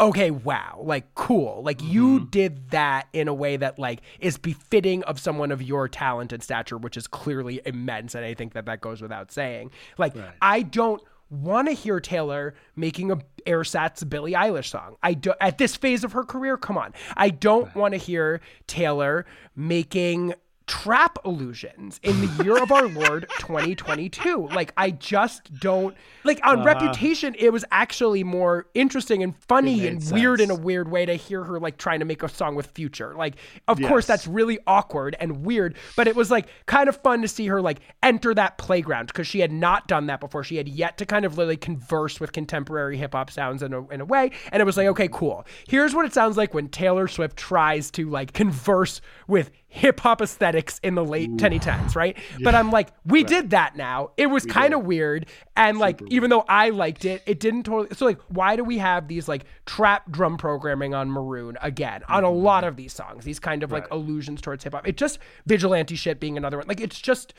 okay, wow, like cool. Like you mm-hmm. did that in a way that like is befitting of someone of your talent and stature, which is clearly immense. And I think that that goes without saying. Like I don't want to hear Taylor making a ersatz Billie Eilish song. I do at this phase of her career. Come on, I don't want to hear Taylor making trap illusions in the year of our lord 2022 like i just don't like on uh-huh. reputation it was actually more interesting and funny. And made weird in a weird way to hear her like trying to make a song with future. Like of course that's really awkward and weird but it was like kind of fun to see her like enter that playground because she had not done that before. She had yet to kind of literally converse with contemporary hip-hop sounds in a, in a way and it was like okay cool. Here's what it sounds like when taylor swift tries to like converse with hip hop aesthetics in the late 2010s, right? But I'm like, we did that now. It was kind of weird. And like, even though I liked it, it didn't totally. So, like, why do we have these like trap drum programming on Maroon again on a lot of these songs? These kind of like allusions towards hip hop. It just, vigilante shit being another one. Like, it's just,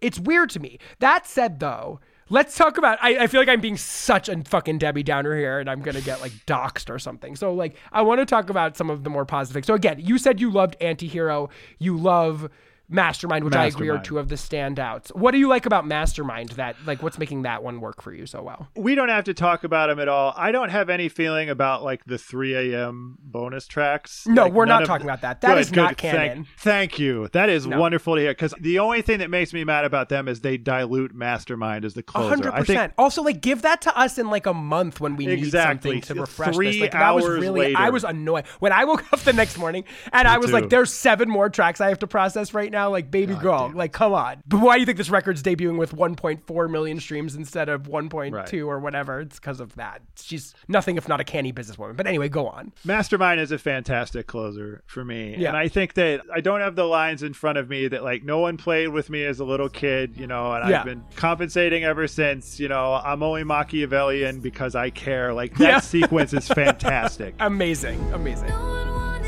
it's weird to me. That said, though, Let's talk about. I, I feel like I'm being such a fucking Debbie Downer here, and I'm gonna get like doxxed or something. So like, I want to talk about some of the more positive. So again, you said you loved Antihero, you love Mastermind, which I agree are two of the standouts. What do you like about Mastermind? That like, what's making that one work for you so well? we don't have to talk about them at all. I don't have any feeling about like the 3 a.m. bonus tracks. No, Like, we're not talking the- about that. That Good, is not good. Thank- canon. Thank, you. That is wonderful to hear. Because the only thing that makes me mad about them is they dilute Mastermind as the closer. hundred I think percent. Also, like, give that to us in like a month when we Exactly. need something to refresh Three this. Like, that was hours really. I was annoyed when I woke up the next morning and I was too. like, "There's seven more tracks I have to process right now." Like, baby girl, like, come on. But why do you think this record's debuting with 1.4 million streams instead of 1.2 Right. or whatever? It's because of that. She's nothing if not a canny businesswoman. But anyway, go on. Mastermind is a fantastic closer for me. Yeah. And I think that I don't have the lines in front of me that like no one played with me as a little kid, you know, and Yeah. I've been compensating ever since, you know, I'm only Machiavellian because I care. Like that Yeah. sequence is fantastic. Amazing, amazing. No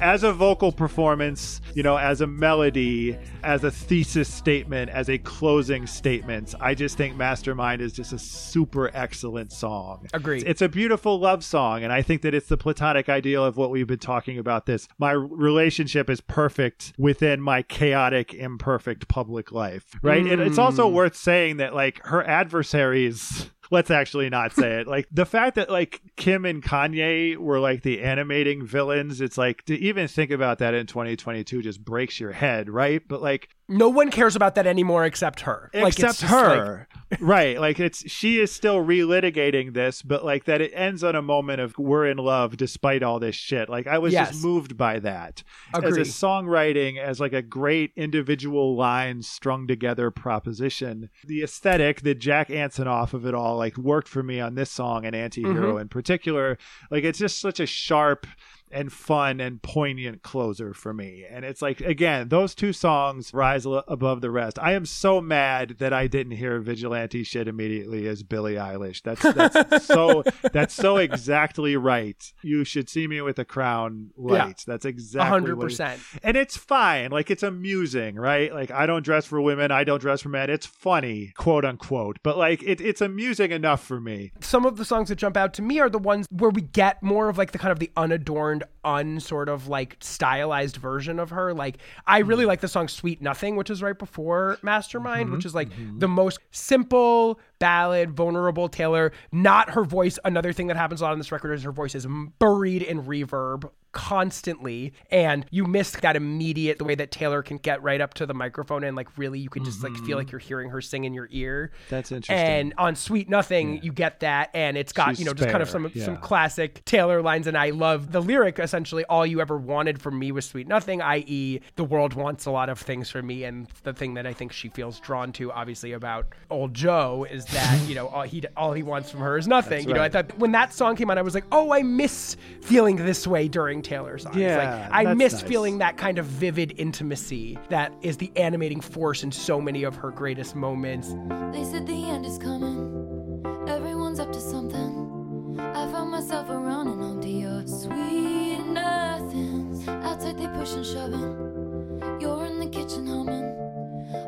as a vocal performance, you know, as a melody, as a thesis statement, as a closing statement, I just think Mastermind is just a super excellent song. Agreed. It's a beautiful love song, and I think that it's the platonic ideal of what we've been talking about this. My relationship is perfect within my chaotic, imperfect public life, right? And it's also mm. worth saying that, like, her adversaries. Let's actually not say it. Like the fact that like Kim and Kanye were like the animating villains, it's like to even think about that in 2022 just breaks your head, right? But like No one cares about that anymore except her. Except like- her right like it's she is still relitigating this but like that it ends on a moment of we're in love despite all this shit like i was Yes. just moved by that Agree. as a songwriting as like a great individual line strung together proposition the aesthetic the jack antonoff of it all like worked for me on this song and anti-hero Mm-hmm. in particular like it's just such a sharp and fun and poignant closer for me. And it's like again, those two songs rise above the rest. I am so mad that I didn't hear vigilante shit immediately as Billie Eilish. That's that's so that's so exactly right. You should see me with a crown lights. That's exactly hundred what it- percent. and it's fine. Like it's amusing, right? Like I don't dress for women, I don't dress for men. It's funny, quote unquote. But like it, it's amusing enough for me. Some of the songs that jump out to me are the ones where we get more of like the kind of the unadorned, unsort of like stylized version of her. Like I really like the song "Sweet Nothing," which is right before Mastermind, Mm-hmm. which is like the most simple ballad, vulnerable Taylor. Not her voice. Another thing that happens a lot on this record is her voice is buried in reverb constantly and you missed that immediate the way that Taylor can get right up to the microphone and like really you can just like feel like you're hearing her sing in your ear. Mm-hmm. That's interesting. And on Sweet Nothing, you get that, and it's got She's you know just kind of some yeah. some classic Taylor lines. And I love the lyric. Essentially, all you ever wanted from me was Sweet Nothing, i.e., the world wants a lot of things from me. And the thing that I think she feels drawn to, obviously, about old Joe is that you know all he all he wants from her is nothing. you know, I thought when that song came on, I was like, oh, I miss feeling this way during Taylor songs. Yeah, like I miss nice. feeling that kind of vivid intimacy that is the animating force in so many of her greatest moments. They said the end is coming. Everyone's up to something. I found myself around and onto your sweet nothings. Outside they push and shoving. You're in the kitchen humming.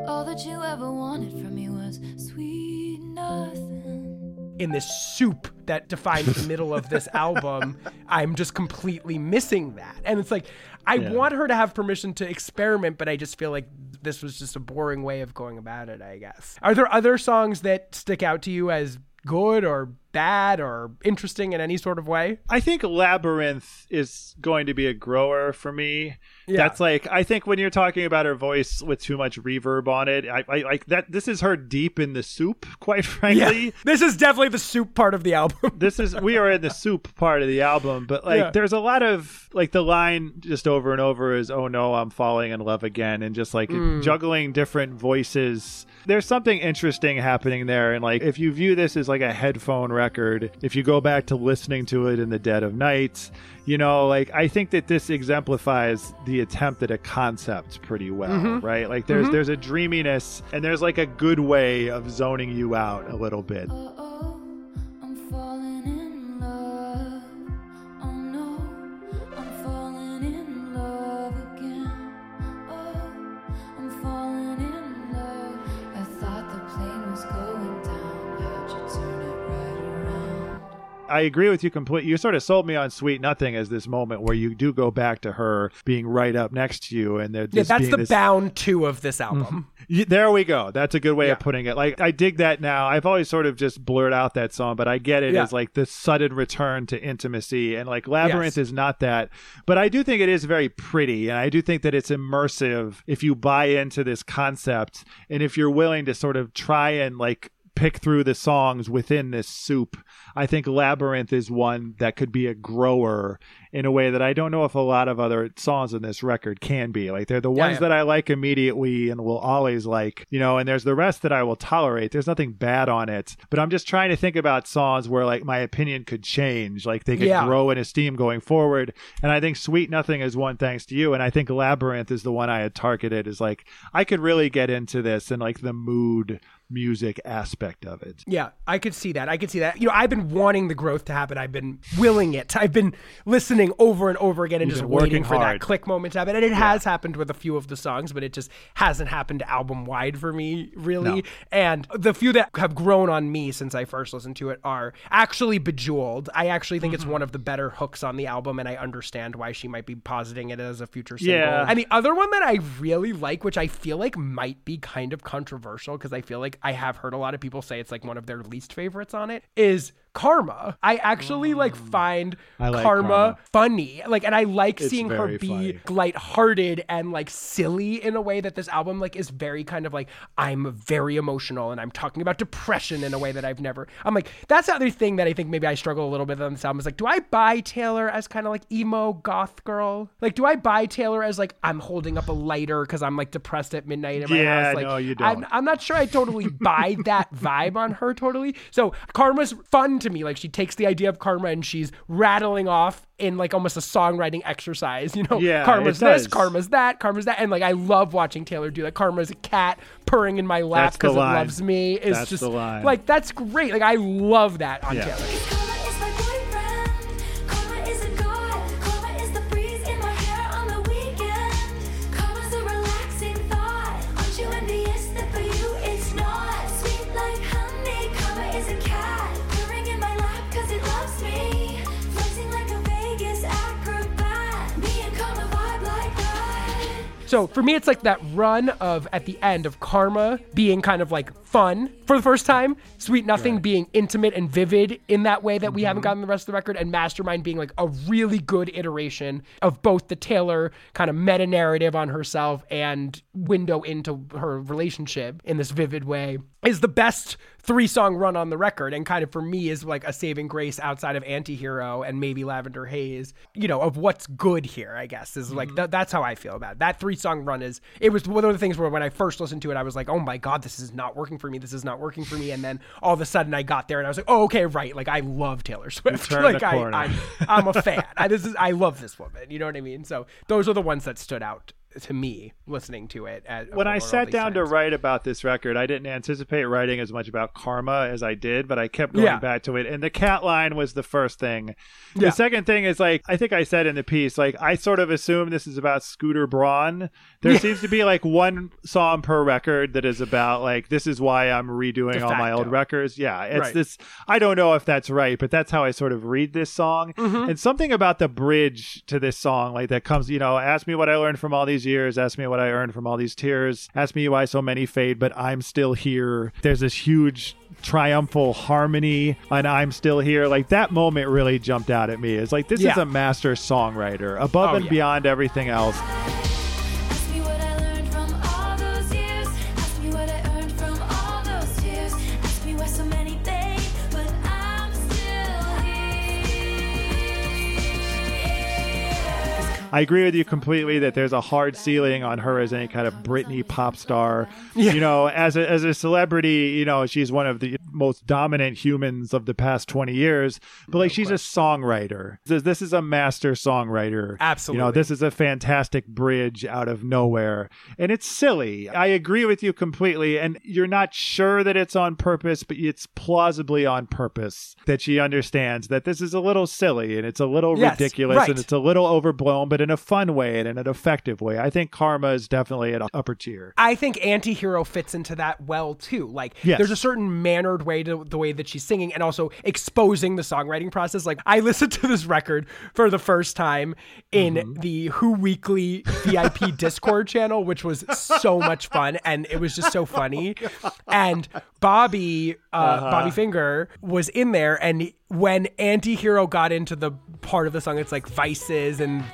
All that you ever wanted from me was sweet nothing. In this soup that defines the middle of this album, I'm just completely missing that. And it's like, I Yeah. want her to have permission to experiment, but I just feel like this was just a boring way of going about it, I guess. Are there other songs that stick out to you as good or bad or interesting in any sort of way? I think Labyrinth is going to be a grower for me. Yeah. That's like I think when you're talking about her voice with too much reverb on it, I, I like that. This is her deep in the soup, quite frankly. This is definitely the soup part of the album. this is we are in the soup part of the album but like Yeah. there's a lot of like the line just over and over is oh no i'm falling in love again and just like Mm. juggling different voices there's something interesting happening there and like if you view this as like a headphone record if you go back to listening to it in the dead of night you know like i think that this exemplifies the attempt at a concept pretty well Mm-hmm. right? Like there's there's a dreaminess and there's like a good way of zoning you out a little bit. Oh, I agree with you completely. You sort of sold me on Sweet Nothing as this moment where you do go back to her being right up next to you, and there Yeah, that's the this- bound two of this mm-hmm. album. Y- There we go. That's a good way Yeah. of putting it. Like I dig that now. I've always sort of just blurred out that song, but I get it Yeah. as like the sudden return to intimacy, and like Labyrinth Yes. is not that. But I do think it is very pretty, and I do think that it's immersive if you buy into this concept, and if you're willing to sort of try and like pick through the songs within this soup. I think Labyrinth is one that could be a grower in a way that I don't know if a lot of other songs in this record can be. Like they're the Yeah, ones yeah. that I like immediately and will always like, you know, and there's the rest that I will tolerate. There's nothing bad on it. But I'm just trying to think about songs where like my opinion could change, like they could Yeah. grow in esteem going forward. And I think Sweet Nothing is one thanks to you. And I think Labyrinth is the one I had targeted is like I could really get into this and like the mood music aspect of it. Yeah, I could see that. I could see that. You know, I've been wanting the growth to happen. I've been willing it. I've been listening over and over again and You've just working waiting for that click moment to happen. And it has happened with a few of the songs, but it just hasn't happened album wide for me, really. No. And the few that have grown on me since I first listened to it are actually Bejeweled. I actually think Mm-hmm. it's one of the better hooks on the album, and I understand why she might be positing it as a future single. Yeah. And the other one that I really like, which I feel like might be kind of controversial because I feel like I have heard a lot of people say it's like one of their least favorites on it, is Karma. I actually like find Mm. Like Karma, Karma. funny. Like and I like It's seeing her be funny. lighthearted and like silly in a way that this album like is very kind of like I'm very emotional and I'm talking about depression in a way that I've never I'm like that's the other thing that I think maybe I struggle a little bit on this album is like do I buy Taylor as kind of like emo goth girl? Like do I buy Taylor as like I'm holding up a lighter because I'm like depressed at midnight in my Yeah, house? Like no, you I'm, don't. I'm not sure I totally buy that vibe on her totally. So Karma's fun to me. Like she takes the idea of karma and she's rattling off in like almost a songwriting exercise. You know, Yeah, karma's this, karma's that, karma's that, and like I love watching Taylor do that. Karma's a cat purring in my lap because it loves me. It's That's just like that's great. Like I love that on Yeah. Taylor. So for me, it's like that run of at the end of Karma being kind of like fun for the first time, Sweet Nothing being intimate and vivid in that way that we haven't mm-hmm. gotten the rest of the record, and Mastermind being like a really good iteration of both the Taylor kind of meta narrative on herself and window into her relationship in this vivid way. Is the best three song run on the record, and kind of for me is like a saving grace outside of Antihero and maybe Lavender Haze, you know, of what's good here, I guess, is like mm-hmm. th- that's how I feel about it. That three song run is, it was one of the things where when I first listened to it, I was like, oh my God, this is not working for me. This is not working for me. And then all of a sudden I got there and I was like, oh, okay, right. Like I love Taylor Swift. like I, corner. I'm, a fan. I, this is, I love this woman. You know what I mean? So those are the ones that stood out to me listening to it. At, when I sat down to write about this record, I didn't anticipate writing as much about karma as I did, but I kept going Yeah. back to it. And the cat line was the first thing. Yeah. The second thing is like I think I said in the piece, like I sort of assume this is about Scooter Braun. There seems to be like one song per record that is about like this is why I'm redoing all my old records. Yeah, it's Right. this. I don't know if that's right, but that's how I sort of read this song. Mm-hmm. And something about the bridge to this song, like that comes, you know, ask me what I learned from all these years, ask me what I earned from all these tears, ask me why so many fade, but I'm still here. There's this huge triumphal harmony and I'm still here. Like that moment really jumped out at me. It's like this is a master songwriter above Oh, and yeah. beyond everything else. I agree with you completely that there's a hard ceiling on her as any kind of Britney pop star. You know, as a, as a celebrity, you know, she's one of the most dominant humans of the past 20 years, but like she's a songwriter. This, this is a master songwriter. Absolutely. You know, this is a fantastic bridge out of nowhere. And it's silly. I agree with you completely. And you're not sure that it's on purpose, but it's plausibly on purpose that she understands that this is a little silly and it's a little Yes, ridiculous right. and it's a little overblown, but in a fun way and in an effective way. I think Karma is definitely an upper tier. I think Antihero fits into that well too. Like Yes. there's a certain mannered way to the way that she's singing and also exposing the songwriting process. Like I listened to this record for the first time in Mm-hmm. the Who Weekly VIP Discord channel, which was so much fun and it was just so funny. and Bobby uh, Uh-huh. Bobby Finger was in there and when Antihero got into the part of the song, it's like vices and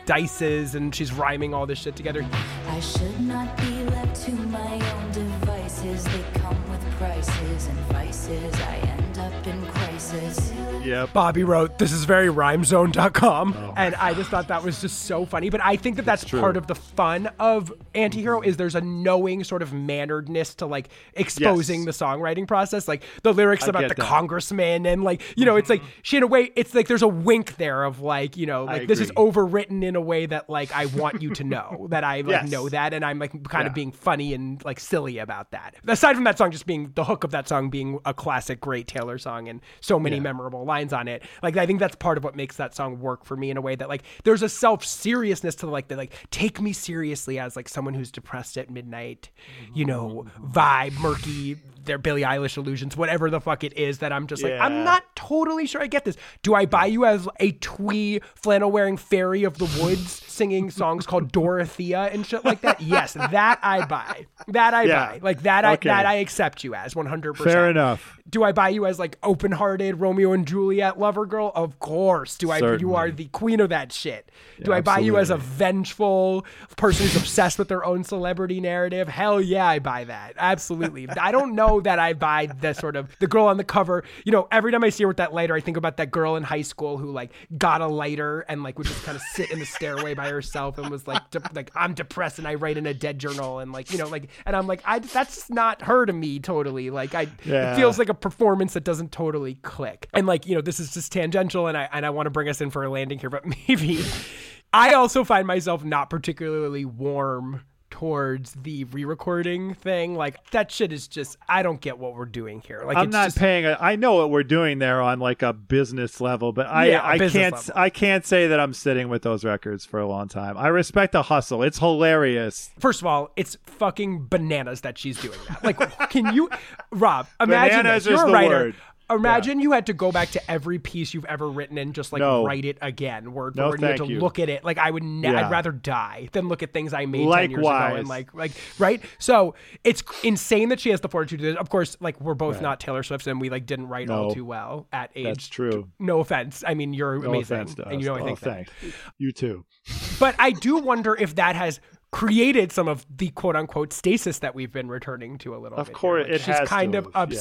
and she's rhyming all this shit together. I should not be left to my own devices. They come with prices and vices. I end up in crisis. Yep. Bobby wrote, This is very rhymezone.com. and I just thought that was just so funny. But I think that that's, part of the fun of Antihero is there's a knowing sort of manneredness to like exposing Yes. the songwriting process. Like the lyrics I about the that. Mm-hmm. congressman and like, you know, it's like she in a way, it's like there's a wink there of like, you know, like this is overwritten in a way that like I want you to know that I like Yes. know that and I'm like kind Yeah. of being funny and like silly about that. Aside from that song just being the hook of that song being a classic great Taylor song and so many memorable lines on it. Like I think that's part of what makes that song work for me in a way that like there's a self-seriousness to like the like take me seriously as like someone who's depressed at midnight, you know, mm-hmm. vibe, murky, their Billie Eilish illusions, whatever the fuck it is that I'm just like I'm not totally sure I get this. Do I buy you as a twee flannel wearing fairy of the woods singing songs called Dorothea and shit like that? Yes, that I buy. That I Yeah. buy. Like that I that I accept you as 100%. Fair enough. Do I buy you as like open-hearted Romeo and Juliet lover girl? Of course. Do I you are the queen of that shit. Do I buy you as a vengeful person who's obsessed with their own celebrity narrative? Hell yeah, I buy that. Absolutely. I don't know know that I buy the sort of the girl on the cover. You know, every time I see her with that lighter, I think about that girl in high school who like got a lighter and like would just kind of sit in the stairway by herself and was like, de- like I'm depressed and I write in a dead journal and like you know like and I'm like I that's just not her to me totally. Like I Yeah. it feels like a performance that doesn't totally click. And like you know this is just tangential and I and I want to bring us in for a landing here, but maybe I also find myself not particularly warm towards the re-recording thing. Like that shit is just I don't get what we're doing here. Like I'm not just, paying. A, I know what we're doing there on like a business level, but I Yeah, I can't level. I can't say that I'm sitting with those records for a long time. I respect the hustle. It's hilarious. First of all, it's fucking bananas that she's doing that. Like, can you, Rob? Imagine Bananas this. You're a the writer. word. Imagine you had to go back to every piece you've ever written and just like No. write it again, word for No, word. you had to you. look at it. Like I would, ne- Yeah. I'd rather die than look at things I made ten years ago and like, like, right. So it's insane that she has the fortitude to do this. Of course, like we're both not Taylor Swift, and we like didn't write all too well at age. That's true. No offense. I mean, you're No amazing, offense to us. and you know I oh, think that. thanks. You too. But I do wonder if that has created some of the quote unquote stasis that we've been returning to a little Of bit. course, here. Like, it she's has kind to of have, yeah.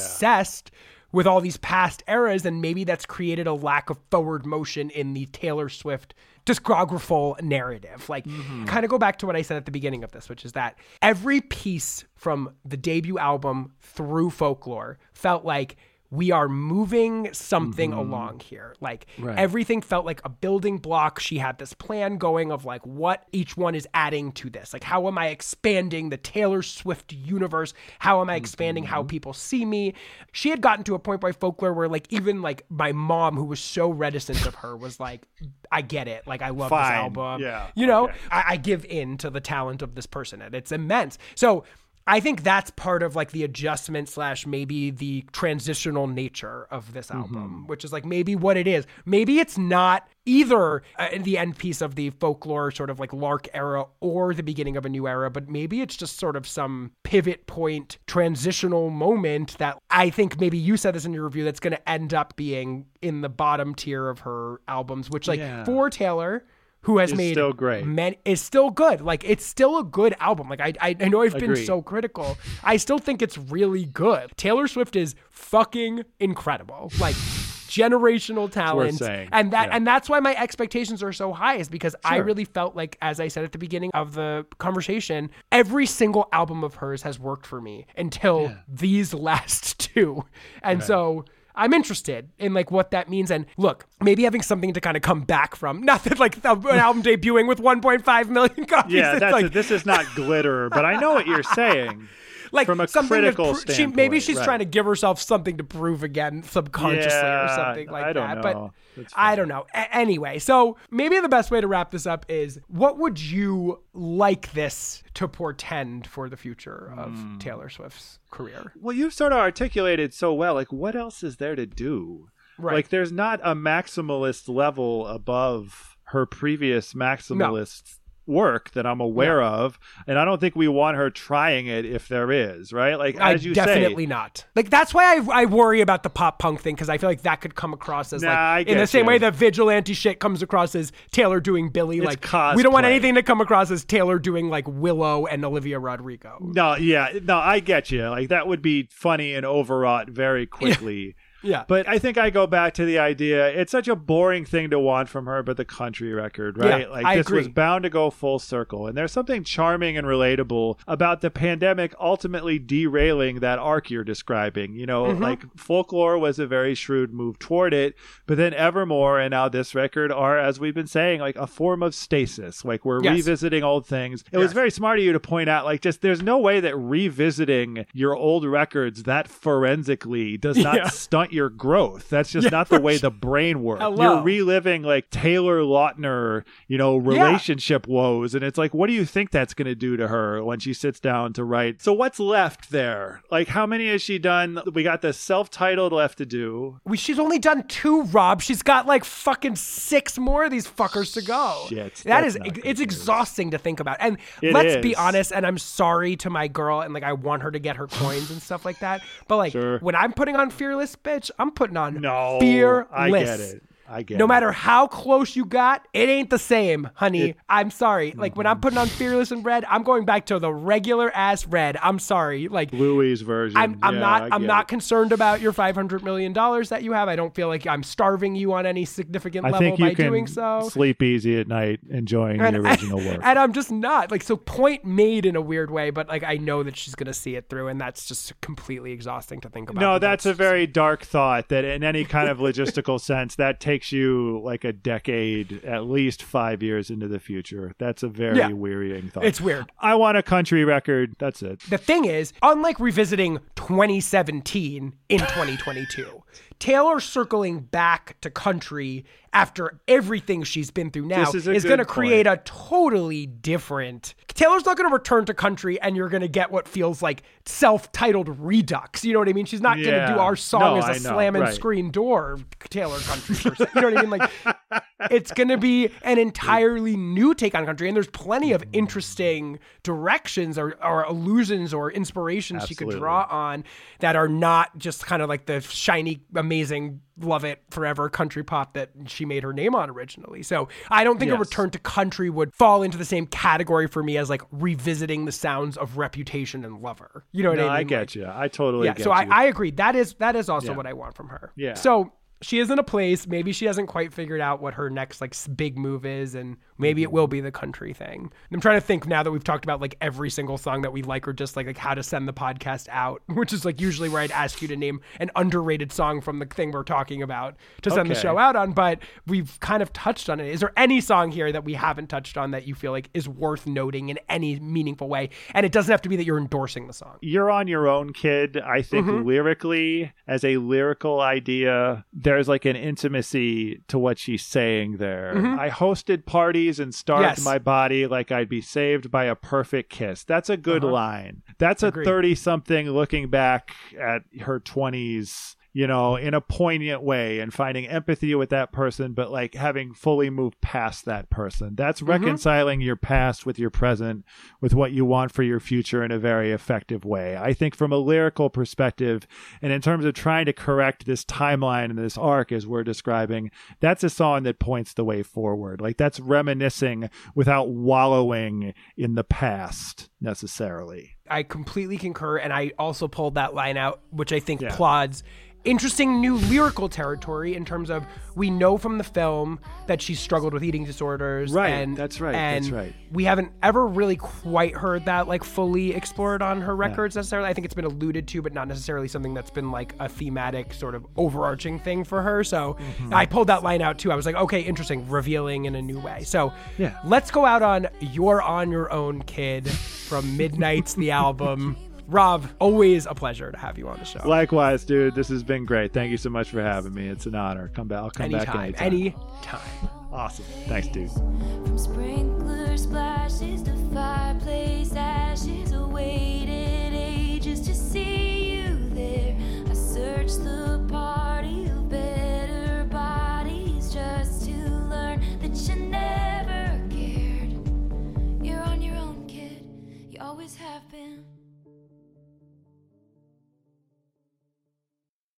With all these past eras, and maybe that's created a lack of forward motion in the Taylor Swift discographical narrative. Like, Mm-hmm. kind of go back to what I said at the beginning of this, which is that every piece from the debut album through folklore felt like we are moving something along here. Like Mm-hmm. Right. everything felt like a building block. She had this plan going of like what each one is adding to this. Like how am I expanding the Taylor Swift universe? How am I expanding how Mm-hmm. people see me? She had gotten to a point by folklore where like even like my mom who was so reticent of her was like I get it. Like I love this album. Yeah. You know, Okay. I, I give in to the talent of this person and it's immense. So I think that's part of like the adjustment slash maybe the transitional nature of this Mm-hmm. album, which is like maybe what it is. Maybe it's not either uh, the end piece of the folklore sort of like Lark era or the beginning of a new era, but maybe it's just sort of some pivot point, transitional moment that I think maybe you said this in your review that's going to end up being in the bottom tier of her albums, which like Yeah. for Taylor. Who has Is made still great. many is still good. Like it's still a good album. Like I I, I know I've been so critical. I still think it's really good. Taylor Swift is fucking incredible. Like generational talent. And that Yeah. and that's why my expectations are so high is because I really felt like as I said at the beginning of the conversation, every single album of hers has worked for me until these last two. And so I'm interested in like what that means, and look, maybe having something to kind of come back from. Not that like the, an album debuting with 1.5 million copies. Yeah, that's like, it. This is not glitter, but I know what you're saying. Like from a something critical pro- she, maybe she's right. trying to give herself something to prove again subconsciously or something like that. know. But I don't know. A- anyway, so maybe the best way to wrap this up is what would you like this to portend for the future of Hmm. Taylor Swift's career? Well, you've sort of articulated so well. Like, what else is there to do? Right. Like, there's not a maximalist level above her previous maximalist work that I'm aware of, and I don't think we want her trying it if there is. Right? Like, I as you definitely say, not. Like that's why I, I worry about the pop punk thing because I feel like that could come across as Nah, like in the same you. way that vigilante shit comes across as Taylor doing Billie. It's like we don't want anything to come across as Taylor doing like Willow and Olivia Rodrigo. no, yeah, no, I get you. Like, that would be funny and overwrought very quickly. Yeah. But I think I go back to the idea it's such a boring thing to want from her, but the country record, right? Yeah, like I this was bound to go full circle. And there's something charming and relatable about the pandemic ultimately derailing that arc you're describing. You know, Mm-hmm. like folklore was a very shrewd move toward it, but then Evermore and now this record are, as we've been saying, like a form of stasis. Like we're Yes. revisiting old things. It was very smart of you to point out, like, just there's no way that revisiting your old records that forensically does not Yeah. stunt your growth. That's just Yeah, not the way the brain works. Hello. You're reliving like Taylor Lautner, you know, relationship woes. And it's like, what do you think that's going to do to her when she sits down to write? So what's left there? Like, how many has she done? We got the self titled left to do. We, she's only done two, Rob. She's got like fucking six more of these fuckers to go. Shit, that's is it's exhausting to think about. And It let's be honest. And I'm sorry to my girl, and like I want her to get her coins and stuff like that. But like Sure. when I'm putting on Fearless, bitch, I'm putting on No, Fearless. I get it. I get no it. matter how close you got, it ain't the same, honey. I'm sorry. Like when I'm putting on Fearless in red, I'm going back to the regular ass red. I'm sorry. Like Louie's version. I'm, I'm Yeah, not I'm not it. concerned about your 500 million dollars that you have. I don't feel like I'm starving you on any significant I level by doing so. sleep easy at night enjoying the original work. And I'm just not like so point made in a weird way, but like I know that she's gonna see it through, and that's just completely exhausting to think about. No, But that's a very dark thought that in any kind of logistical sense, that takes you like a decade, at least five years into the future. That's a very Yeah. wearying thought. It's weird. I want a country record. That's it. The thing is, unlike revisiting 2017 in 2022, Taylor circling back to country after everything she's been through now This is is going to create a totally different. Taylor's not going to return to country and you're going to get what feels like self-titled redux. You know what I mean? She's not going to do our song No, as a I know, slam and right. screen door Taylor country. per se. You know what I mean? Like it's going to be an entirely new take on country and there's plenty of mm. interesting directions or, or allusions or inspirations she could draw on that are not just kind of like the shiny amazing love it forever country pop that she made her name on originally so i don't think a return to country would fall into the same category for me as like revisiting the sounds of reputation and lover you know what No, i mean I Like, get you. I totally yeah so I. I agree that is that is also Yeah. what i want from her Yeah. so she is in a place maybe she hasn't quite figured out what her next like big move is and maybe it will be the country thing. And i'm trying to think now that we've talked about like every single song that we like or just like like how to send the podcast out which is like usually where i'd ask you to name an underrated song from the thing we're talking about to send the show out on but we've kind of touched on it. Is there any song here that we haven't touched on that you feel like is worth noting in any meaningful way? And it doesn't have to be that you're endorsing the song. You're on your own, kid. I think Mm-hmm. lyrically, as a lyrical idea, there's like an intimacy to what she's saying there. I hosted parties and starved Mm-hmm. Yes. my body like I'd be saved by a perfect kiss. That's a good line. That's a Uh-huh. 30 something looking back at her 20s. You know, in a poignant way and finding empathy with that person, but like having fully moved past that person. That's Mm-hmm. reconciling your past with your present, with what you want for your future in a very effective way. I think from a lyrical perspective, and in terms of trying to correct this timeline and this arc as we're describing, that's a song that points the way forward. Like that's reminiscing without wallowing in the past necessarily. I completely concur, and I also pulled that line out, which I think Yeah. plods interesting new lyrical territory in terms of we know from the film that she struggled with eating disorders. Right, and, that's right, And that's right. we haven't ever really quite heard that like fully explored on her records necessarily. I think it's been alluded to, but not necessarily something that's been like a thematic sort of overarching thing for her. So Mm-hmm. I pulled that line out too. I was like, okay, interesting, revealing in a new way. So Yeah. let's go out on You're on Your Own Kid from Midnights the album. Rob, always a pleasure to have you on the show. Likewise, dude, this has been great. Thank you so much for having me. It's an honor. Come back. I'll come back anytime, anytime. anytime. Awesome. Thanks, dude. From sprinkler splashes to fireplace ashes, I waited ages to see you there. I searched the party of better bodies just to learn that you never cared. You're on your own,